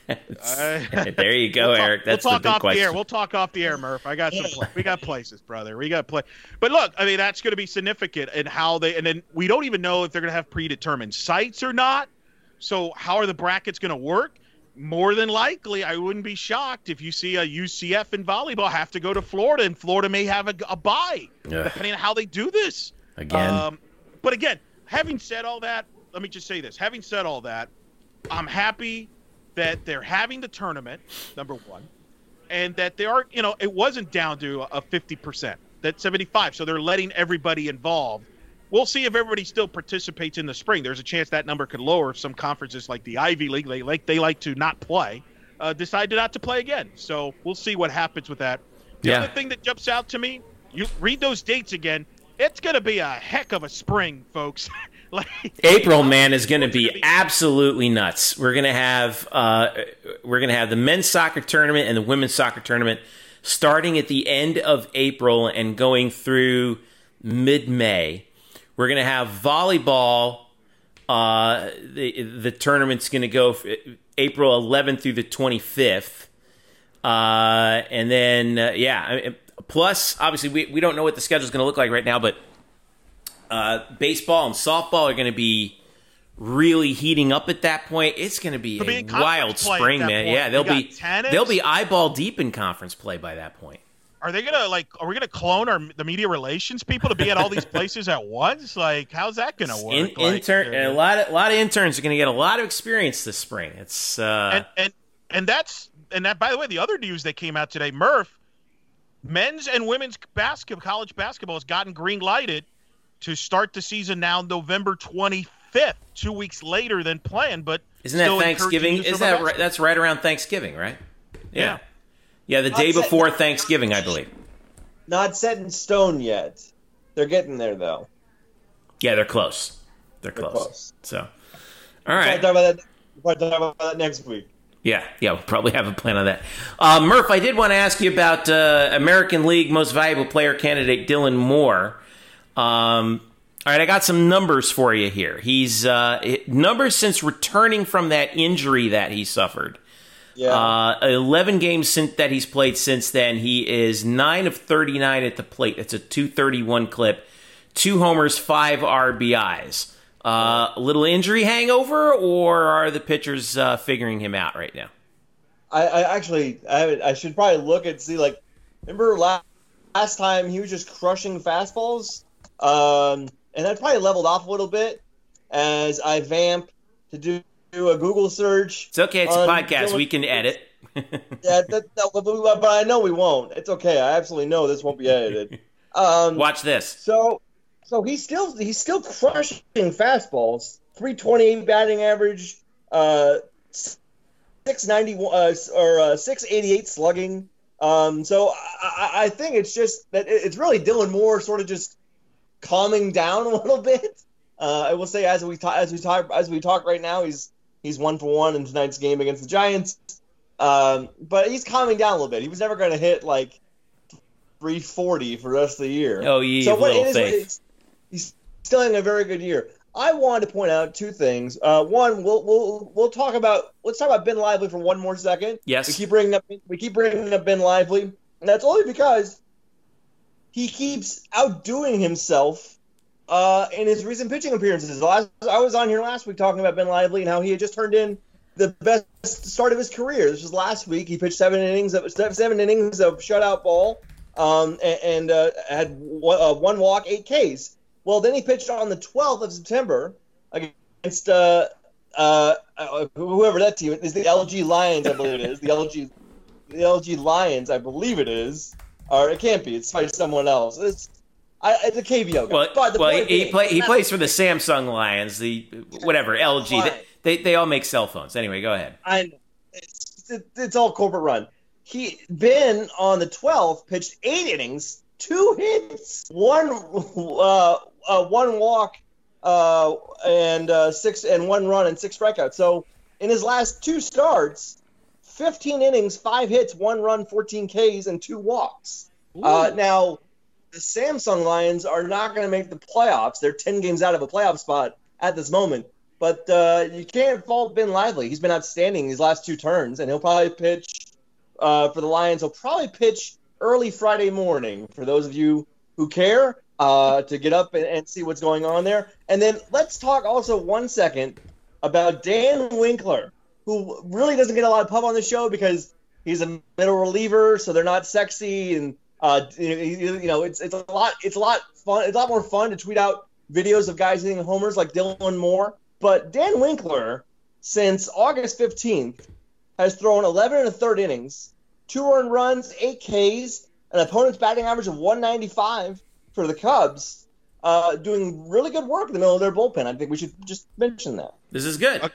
there you go, we'll Eric. That's we'll talk the big off question. the air. We'll talk off the air, Murph. I got some. we got places, brother. We got play. But look, I mean, that's going to be significant in how they. And then we don't even know if they're going to have predetermined sites or not. So how are the brackets going to work? More than likely, I wouldn't be shocked if you see a UCF in volleyball have to go to Florida, and Florida may have a, a bye, depending on how they do this. Again. Um, but again, having said all that, let me just say this. Having said all that, I'm happy that they're having the tournament, number one, and that they are, you know, it wasn't down to a 50%, that 75. So they're letting everybody involved we'll see if everybody still participates in the spring. There's a chance that number could lower if some conferences like the Ivy League, they like they like to not play, uh, decided not to play again. So we'll see what happens with that. The yeah. other thing that jumps out to me, you read those dates again. It's going to be a heck of a spring, folks. like, April, man, is going to be absolutely nuts. We're going to have uh, we're going to have the men's soccer tournament and the women's soccer tournament starting at the end of April and going through mid May. We're going to have volleyball. Uh, the the tournament's going to go April 11th through the 25th, uh, and then uh, yeah. plus, obviously, we we don't know what the schedule is going to look like right now, but uh, baseball and softball are going to be really heating up at that point. It's going to be be a wild spring, man. point. Yeah, they'll be tennis. they'll be eyeball deep in conference play by that point. Are they gonna like? Are we gonna clone our the media relations people to be at all these places at once? Like, how's that gonna work? In, Like, intern, uh, a lot of a lot of interns are going to get a lot of experience this spring. It's uh, and and and that's and that. By the way, the other news that came out today, Murph, men's and women's basketball, college basketball has gotten green lighted to start the season now, November twenty fifth, two weeks later than planned. But isn't that Thanksgiving? Is that right? That's right around Thanksgiving, right? Yeah. yeah. Yeah, the day I'd say- before Thanksgiving, I believe. Not set in stone yet. They're getting there though. Yeah, they're close. They're close. close. So, all right. We'll talk about that. We'll talk about that next week. Yeah, yeah, we'll probably have a plan on that. Uh, Murph, I did want to ask you about uh, American League Most Valuable Player candidate Dylan Moore. Um, all right, I got some numbers for you here. He's uh, numbers since returning from that injury that he suffered. Yeah. Uh, 11 games since that he's played since then. He is 9 of 39 at the plate. It's a 231 clip. Two homers, five RBIs. Uh, a little injury hangover, or are the pitchers uh, figuring him out right now? I, I actually I, I should probably look and see like remember last, last time he was just crushing fastballs um and that probably leveled off a little bit as I vamp to do, do a Google search. It's okay. It's a podcast. Dylan- We can edit. Yeah, that, that, but but I know we won't. It's okay. I absolutely know this won't be edited. Um, Watch this. So, so he's still he's still crushing fastballs. Three twenty eight batting average, uh, six ninety one uh, or uh, six eighty eight slugging. Um, so I, I- I think it's just that it's really Dylan Moore sort of just calming down a little bit. Uh, I will say as we talk as we talk as we talk right now, he's he's one for one in tonight's game against the Giants. Um, but he's calming down a little bit. He was never going to hit like 340 for the rest of the year. Oh, yeah. so what little it is, faith. it's- he's still having a very good year. I wanted to point out two things. Uh, one, we'll we'll we'll talk about let's talk about Ben Lively for one more second. Yes. we keep bringing up we keep bringing up Ben Lively, and that's only because he keeps outdoing himself uh, in his recent pitching appearances. Last, I was on here last week talking about Ben Lively and how he had just turned in the best start of his career. This was last week. He pitched seven innings of seven innings of shutout ball, um, and, and uh, had one, uh, one walk, eight Ks. Well, then he pitched on the 12th of September against uh, uh, uh, whoever that team is. The LG Lions, I believe it is. The LG, the LG Lions, I believe it is. Or it can't be. It's probably someone else. It's, I, it's a KBO guy. Well, but the well he, he, play, he plays for the Samsung Lions, the whatever LG. They, they they all make cell phones. Anyway, go ahead. I it's, it, it's all corporate run. He Ben on the 12th pitched eight innings, two hits, one uh, uh, one walk, uh, and uh, six and one run and six strikeouts. So in his last two starts, 15 innings, five hits, one run, 14 Ks, and two walks. Uh, now the Samsung Lions are not going to make the playoffs. They're 10 games out of a playoff spot at this moment. But uh, you can't fault Ben Lively. He's been outstanding these last two turns, and he'll probably pitch uh, for the Lions. He'll probably pitch early Friday morning for those of you who care uh, to get up and, and see what's going on there. And then let's talk also one second about Dan Winkler, who really doesn't get a lot of pub on the show because he's a middle reliever, so they're not sexy and uh, you you know it's it's a lot it's a lot fun it's a lot more fun to tweet out videos of guys hitting homers like Dylan Moore. But Dan Winkler, since August 15th, has thrown 11 and a third innings, two earned runs, eight Ks, an opponent's batting average of 195 for the Cubs, uh, doing really good work in the middle of their bullpen. I think we should just mention that. This is good.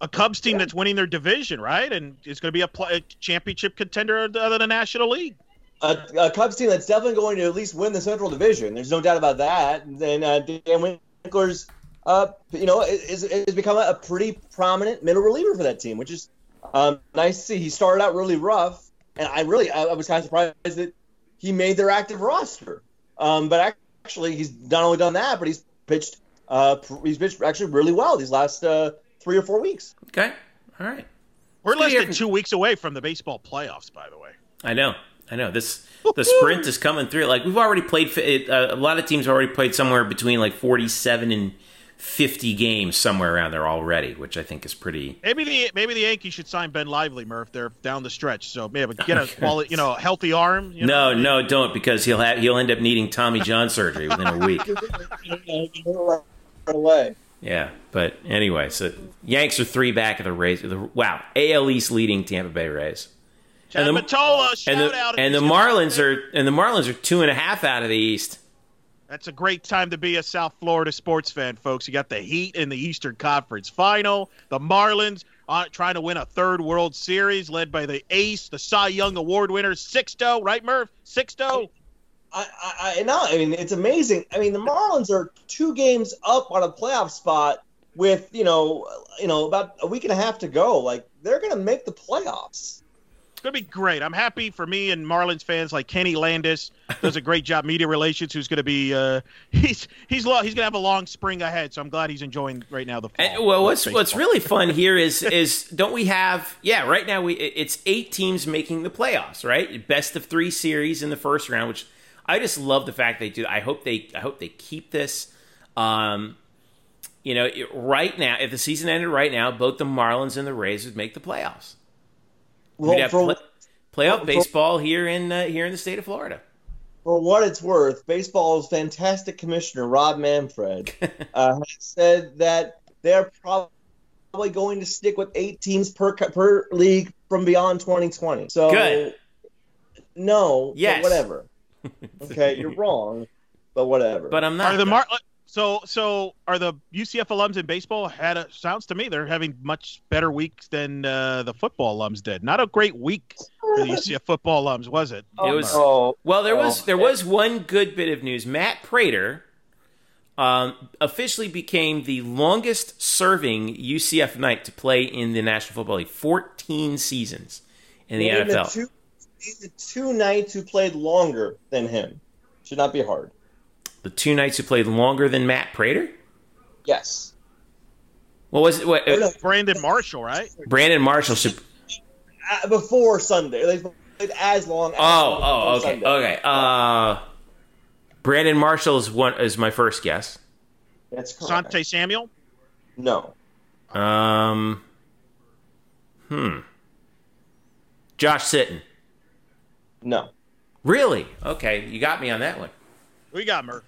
a Cubs team that's winning their division, right? And it's going to be a, pl- a championship contender of the, of the National League. A, a Cubs team that's definitely going to at least win the Central Division. There's no doubt about that. And uh, Dan Winkler's, uh, you know, is, is become a, a pretty prominent middle reliever for that team, which is um, nice to see. He started out really rough, and I really I, I was kind of surprised that he made their active roster. Um, but actually, he's not only done that, but he's pitched. Uh, he's pitched actually really well these last uh, three or four weeks. Okay. All right. We're less than two weeks away from the baseball playoffs, by the way. I know. I know. This the sprint is coming through. Like we've already played. it, Uh, a lot of teams have already played somewhere between like forty-seven and 50 games somewhere around there already, which I think is pretty. Maybe the maybe the Yankees should sign Ben Lively, Murph. They're down the stretch, so maybe get a quality, you know, healthy arm. You no, know? no, don't because he'll have he'll end up needing Tommy John surgery within a week. away. Yeah, but anyway, so Yanks are three back of the Rays. Wow, AL East leading Tampa Bay Rays. And the, Matola, shout and the, out. and the Marlins are and the Marlins are two and a half out of the East. That's a great time to be a South Florida sports fan, folks. You got the Heat in the Eastern Conference Final. The Marlins uh, trying to win a third World Series, led by the ace, the Cy Young Award winner, Sixto. Right, Merv? Sixto. I, I, I no, I mean it's amazing. I mean the Marlins are two games up on a playoff spot with you know you know about a week and a half to go. Like they're gonna make the playoffs. It's gonna be great. I'm happy for me and Marlins fans like Kenny Landis does a great job media relations. Who's gonna be uh, he's he's lo- he's gonna have a long spring ahead. So I'm glad he's enjoying right now the fall. And, well, what's baseball. what's really fun here is is don't we have yeah right now we it's eight teams making the playoffs right best of three series in the first round which I just love the fact they do. I hope they I hope they keep this. Um, you know, right now, if the season ended right now, both the Marlins and the Rays would make the playoffs. Well, We'd have for, play, playoff for- baseball here in uh, here in the state of Florida. for what it's worth, baseball's fantastic commissioner Rob Manfred uh, said that they're probably going to stick with eight teams per per league from beyond 2020. So Good. no, but Yes. whatever. Okay, you're wrong, but whatever. But I'm not. Are the Mar- so so are the UCF alums in baseball had a sounds to me they're having much better weeks than uh, the football alums did. Not a great week for the UCF football alums, was it? It was oh, well. There was oh. there was one good bit of news. Matt Prater um, officially became the longest serving UCF Knight to play in the National Football League. Fourteen seasons in the Name NFL. The two, the two knights who played longer than him. Should not be hard. The two Knights who played longer than Matt Prater. Yes. What was it? What, no, Brandon Marshall, right? Brandon Marshall should. uh, before Sunday. They played as long. As Oh, oh, okay, Sunday. okay. Uh, Brandon Marshall is one is my first guess. That's correct. Sante Samuel. No. Um, hmm. Josh Sitton. No. Really? Okay, you got me on that one. We got Murph.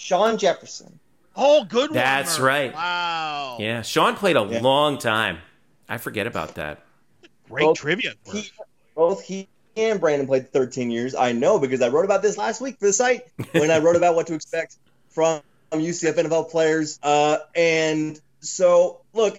Sean Jefferson. Oh, good. That's Murph. right. Wow. Yeah, Sean played a Yeah. long time. I forget about that. Great Well, trivia. He, both he and Brandon played 13 years. I know because I wrote about this last week for the site when I wrote about what to expect from UCF NFL players. Uh, and so, look,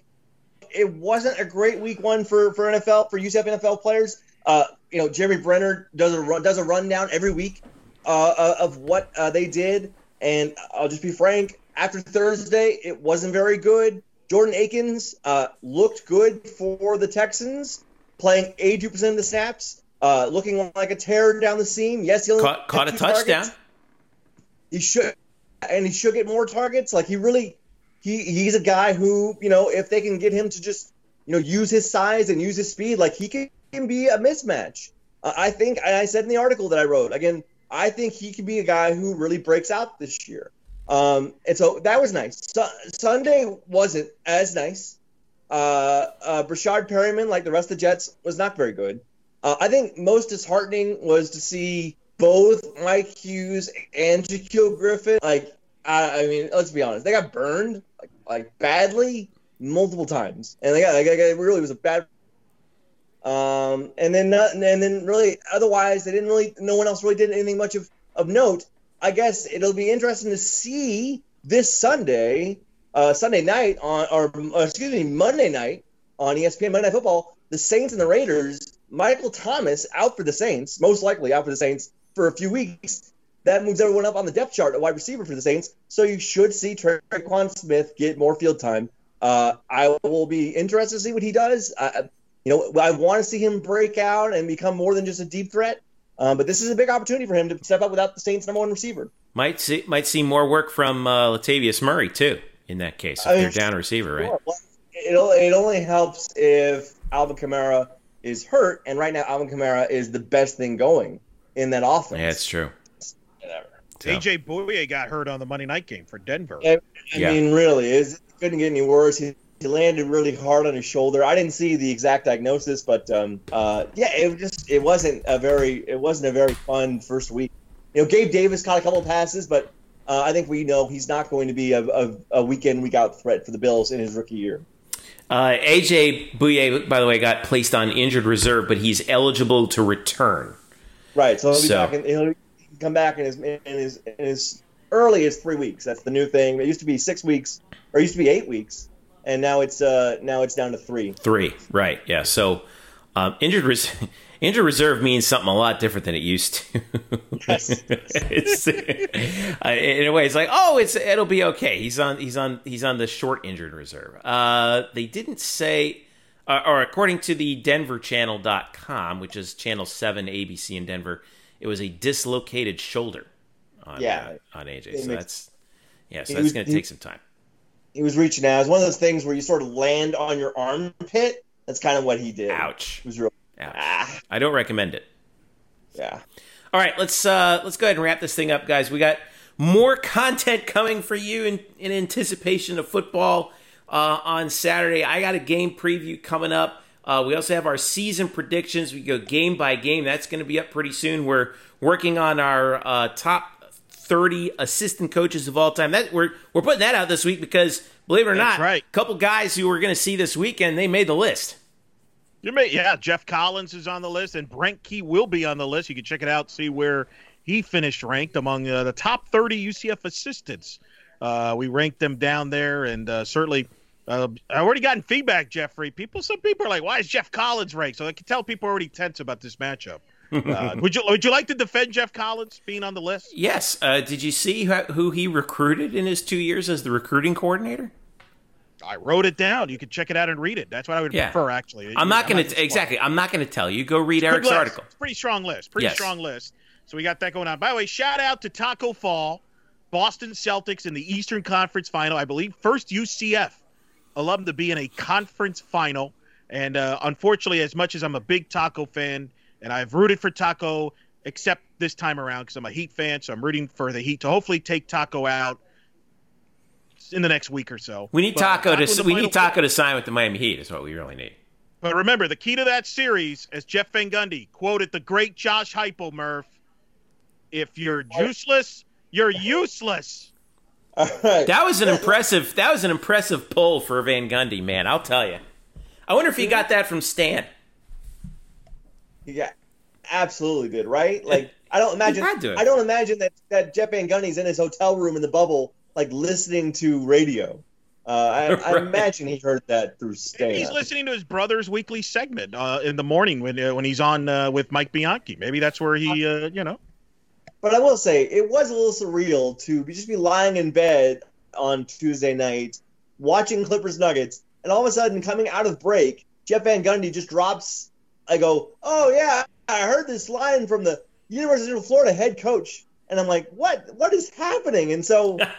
it wasn't a great week one for, for NFL for UCF NFL players. Uh, you know, Jeremy Brenner does a run, does a rundown every week uh, uh, of what uh, they did, and I'll just be frank. After Thursday, it wasn't very good. Jordan Akins uh, looked good for the Texans, playing 82% of the snaps, uh, looking like a terror down the seam. Yes, he Caught, caught a touchdown. targets. He should, and he should get more targets. Like he really, he he's a guy who you know if they can get him to just you know use his size and use his speed, like he can, can be a mismatch. Uh, I think I said in the article that I wrote again. I think he could be a guy who really breaks out this year. Um, and so that was nice. Su- Sunday wasn't as nice. Uh, uh, Breshad Perriman, like the rest of the Jets, was not very good. Uh, I think most disheartening was to see both Mike Hughes and Shaquill Griffin. Like, I, I mean, let's be honest, they got burned like, like badly multiple times, and they got, like, it really was a bad. Um, and then not, and then really, otherwise, they didn't really. No one else really did anything much of of note. I guess it'll be interesting to see this Sunday, uh, Sunday night on, or uh, excuse me, Monday night on ESPN Monday Night Football, the Saints and the Raiders. Michael Thomas out for the Saints, most likely out for the Saints for a few weeks. That moves everyone up on the depth chart, a wide receiver for the Saints. So you should see Tre'Quan Smith get more field time. Uh, I will be interested to see what he does. You know, I want to see him break out and become more than just a deep threat. Um, but this is a big opportunity for him to step up without the Saints' number one receiver. Might see might see more work from uh, Latavius Murray too. In that case, if I mean, they're down receiver, right? Well, It, it only helps if Alvin Kamara is hurt, and right now Alvin Kamara is the best thing going in that offense. Yeah, it's true. Whatever. So- AJ Bouye got hurt on the Monday night game for Denver. I, I Yeah. mean, really, is it couldn't get any worse. He, he landed really hard on his shoulder. I didn't see the exact diagnosis, but um, uh, yeah, it just it wasn't a very it wasn't a very fun first week. You know, Gabe Davis caught a couple of passes, but uh, I think we know he's not going to be a, a, a week in week out threat for the Bills in his rookie year. Uh, AJ Bouye, by the way, got placed on injured reserve, but he's eligible to return. Right, so he'll be So- back. In, he'll come back in his in his in his early as three weeks. That's the new thing. It used to be six weeks, or it used to be eight weeks, and now it's uh now it's down to three. Three, right? Yeah. So um, injured res- injured reserve means something a lot different than it used to. it's, uh, in a way, it's like, oh, it's it'll be okay. He's on he's on he's on the short injured reserve. Uh, they didn't say. Uh, or according to the denverchannel.com, which is channel 7 ABC in Denver, it was a dislocated shoulder on, Yeah. uh, on AJ. So that's yeah, so He that's going to take some time. He was reaching out. It's one of those things where you sort of land on your armpit. That's kind of what he did. Ouch. It was real. Ouch. Ah, I don't recommend it. yeah. All right, let's uh, let's go ahead and wrap this thing up, guys. We got more content coming for you in, in anticipation of football uh, on Saturday. I got a game preview coming up. Uh, we also have our season predictions. We go game by game. That's going to be up pretty soon. We're working on our uh, top 30 assistant coaches of all time. That we're we're putting that out this week because believe it or That's not, right. a couple guys who we're going to see this weekend they made the list. You may, yeah. Geoff Collins is on the list, and Brent Key will be on the list. You can check it out, see where he finished ranked among uh, the top 30 UCF assistants. Uh, we ranked them down there, and uh, certainly, uh, I already gotten feedback, Jeffrey. People, some people are like, "Why is Geoff Collins ranked?" So I can tell people are already tense about this matchup. Uh, would you Would you like to defend Geoff Collins being on the list? Yes. Uh, did you see who, who he recruited in his two years as the recruiting coordinator? I wrote it down. You can check it out and read it. That's what I would Yeah. prefer, actually. I'm not going gonna to exactly. I'm not going to tell you. Go read Eric's list. article. It's pretty strong list. Pretty Yes. strong list. So we got that going on. By the way, shout out to Taco Fall, Boston Celtics in the Eastern Conference Final. I believe first UCF alum to be in a conference final. And uh, unfortunately, as much as I'm a big Taco fan and I've rooted for Taco, except this time around because I'm a Heat fan, so I'm rooting for the Heat to hopefully take Taco out in the next week or so. We need But Taco in to the we need Taco to sign with the Miami Heat. Is what we really need. but remember, the key to that series, as Jeff Van Gundy quoted the great Josh Heupel, Murph, if you're juiceless, you're useless. All right. That was an impressive. That was an impressive pull for Van Gundy, man. I'll tell you. I wonder if he got that from Stan. Yeah, absolutely did. Right? Like I don't imagine. had to. I don't imagine that that Jeff Van Gundy's in his hotel room in the bubble, like listening to radio. Uh, I, I imagine he heard that through Stan. He's listening to his brother's weekly segment uh, in the morning when uh, when he's on uh, with Mike Bianchi. Maybe that's where he, uh, you know. But I will say it was a little surreal to be, just be lying in bed on Tuesday night, watching Clippers Nuggets, and all of a sudden coming out of break, Jeff Van Gundy just drops. I go, oh yeah, I heard this line from the University of Florida head coach, and I'm like, what? What is happening? And so, I,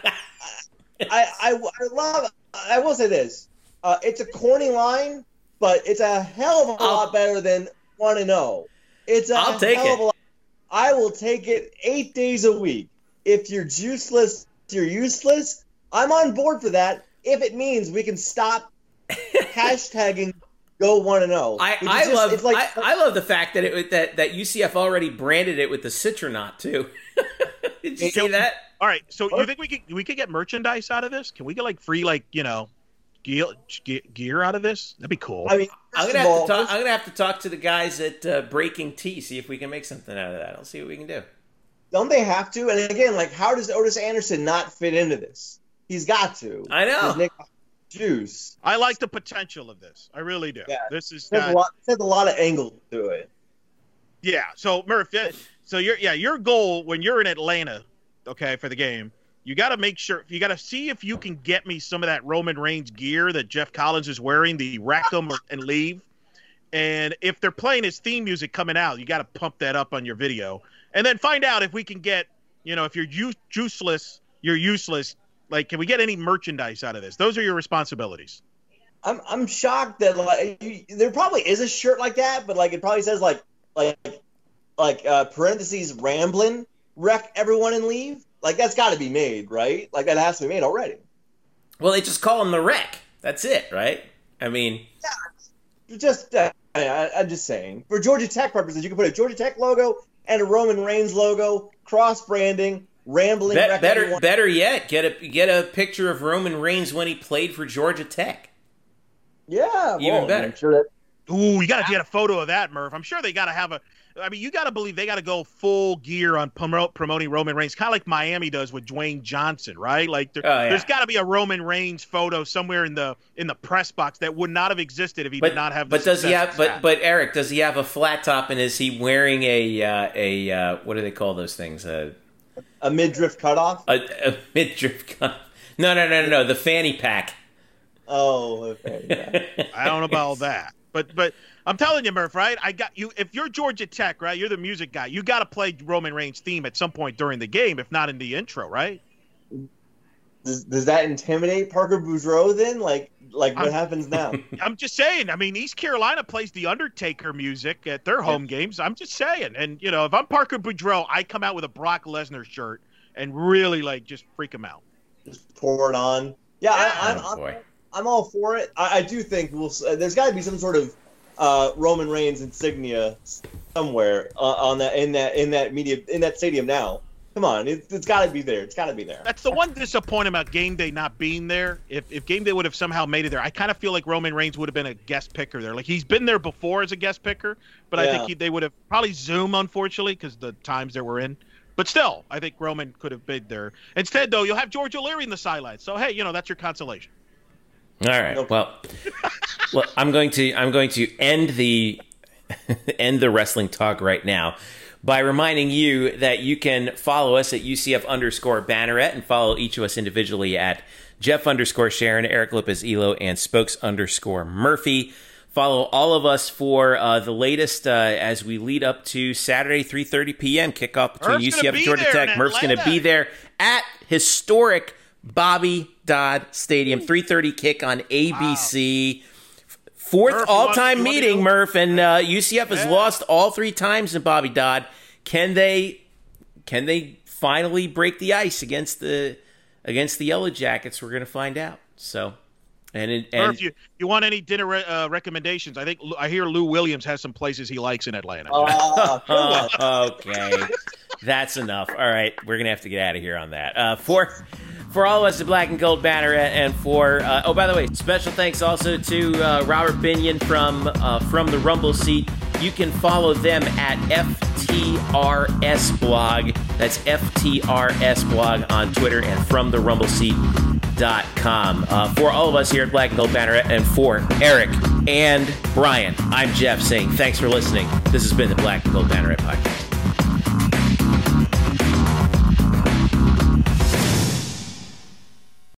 I, I love. I will say this: uh, it's a corny line, but it's a hell of a I'll- lot better than one and zero. It's a I'll take hell it. of a lot. I will take it eight days a week. If you're juiceless, you're useless. I'm on board for that. If it means we can stop hashtagging go one and zero. I, I just- love It's like I, I love the fact that it that that UCF already branded it with the citronaut too. Did you see that? All right, so you think we could we could get merchandise out of this? Can we get like free like you know gear gear out of this? That'd be cool. I mean, I'm gonna have all, to talk. I'm gonna have to talk to the guys at uh, Breaking T, see if we can make something out of that. I'll see what we can do. don't they have to? And again, like, how does Otis Anderson not fit into this? He's got to. I know. Juice. I like the potential of this. I really do. Yeah. This is There's a got- lot. There's a lot of angles to it. Yeah. So Murph, so your yeah, your goal when you're in Atlanta, okay, for the game, you got to make sure you got to see if you can get me some of that Roman Reigns gear that Geoff Collins is wearing, the rack 'em and leave. And if they're playing his theme music coming out, you got to pump that up on your video, and then find out if we can get, you know, if you're ju- juiceless, you're useless. Like, can we get any merchandise out of this? Those are your responsibilities. I'm I'm shocked that like there probably is a shirt like that, but like it probably says like like like uh, parentheses rambling wreck everyone and leave. Like that's got to be made, right? Like that has to be made already. Well, they just call him the wreck. That's it, right? I mean, Just uh, I, I'm just saying, for Georgia Tech purposes, you can put a Georgia Tech logo and a Roman Reigns logo, cross branding, rambling. bet- wreck better everyone. better yet, get a get a picture of Roman Reigns when he played for Georgia Tech. Yeah, Even well, better. I'm sure that Ooh, you got to get a photo of that, Murph. I'm sure they got to have a. I mean, you got to believe they got to go full gear on promote, promoting Roman Reigns, kind of like Miami does with Dwayne Johnson, right? Like there, Oh, yeah. there's got to be a Roman Reigns photo somewhere in the in the press box that would not have existed if he But did not have. The but does he have? But had. but Eric, does he have a flat top? And is he wearing a uh, a uh, what do they call those things? A a midriff cutoff. a, a midriff cuff? No no no no no. The fanny pack. Oh, okay. yeah. I don't know about all that. But but I'm telling you, Murph, right? I got you. If you're Georgia Tech, right? You're the music guy. You got to play Roman Reigns theme at some point during the game, if not in the intro, right? Does, does that intimidate Parker Boudreaux then? Like, like what I'm- happens now? I'm just saying. I mean, East Carolina plays the Undertaker music at their home games. I'm just saying. And you know, if I'm Parker Boudreaux, I come out with a Brock Lesnar shirt and really like just freak him out. Just pour it on. Yeah, I, I'm, Oh, I'm. I'm all for it. I, I do think we'll. Uh, there's got to be some sort of uh, Roman Reigns insignia somewhere uh, on that in that in that media in that stadium now. Come on, it, it's got to be there. It's got to be there. That's the one disappointment about game day not being there. If if game day would have somehow made it there, I kind of feel like Roman Reigns would have been a guest picker there. Like he's been there before as a guest picker, but I think he, they would have probably Zoom, unfortunately, because the times they were in. But still, I think Roman could have been there. Instead, though, you'll have George O'Leary in the sidelines. So hey, you know that's your consolation. All right. Nope. Well, well, I'm going to I'm going to end the end the wrestling talk right now by reminding you that you can follow us at UCF underscore Banneret and follow each of us individually at Jeff underscore Sharon, Eric Lopez Elo, and Spokes underscore Murphy. Follow all of us for uh, the latest uh, as we lead up to Saturday, 3.30 p.m. kickoff between Murph's UCF and Georgia Tech. Murph's going to be there at historic Bobby Dodd Stadium. 3.30 kick on ABC. Fourth Murph, all-time you wanna meeting. Murph, and uh, UCF has Yeah. lost all three times in Bobby Dodd. Can they? Can they finally break the ice against the against the Yellow Jackets? We're going to find out. So, and it, and Murph, you you want any dinner re- uh, recommendations? I think I hear Lou Williams has some places he likes in Atlanta. Uh. Oh, okay. That's enough. All right, we're gonna have to get out of here on that. Uh, for for all of us at Black and Gold Banner, and for uh, oh, by the way, special thanks also to uh, Robert Binion from uh, from the Rumble Seat. You can follow them at FTRS Blog. That's FTRS Blog on Twitter and from the Rumble Seat.com. Uh, for all of us here at Black and Gold Banner, and for Eric and Brian, I'm Jeff saying thanks for listening. This has been the Black and Gold Banneret podcast.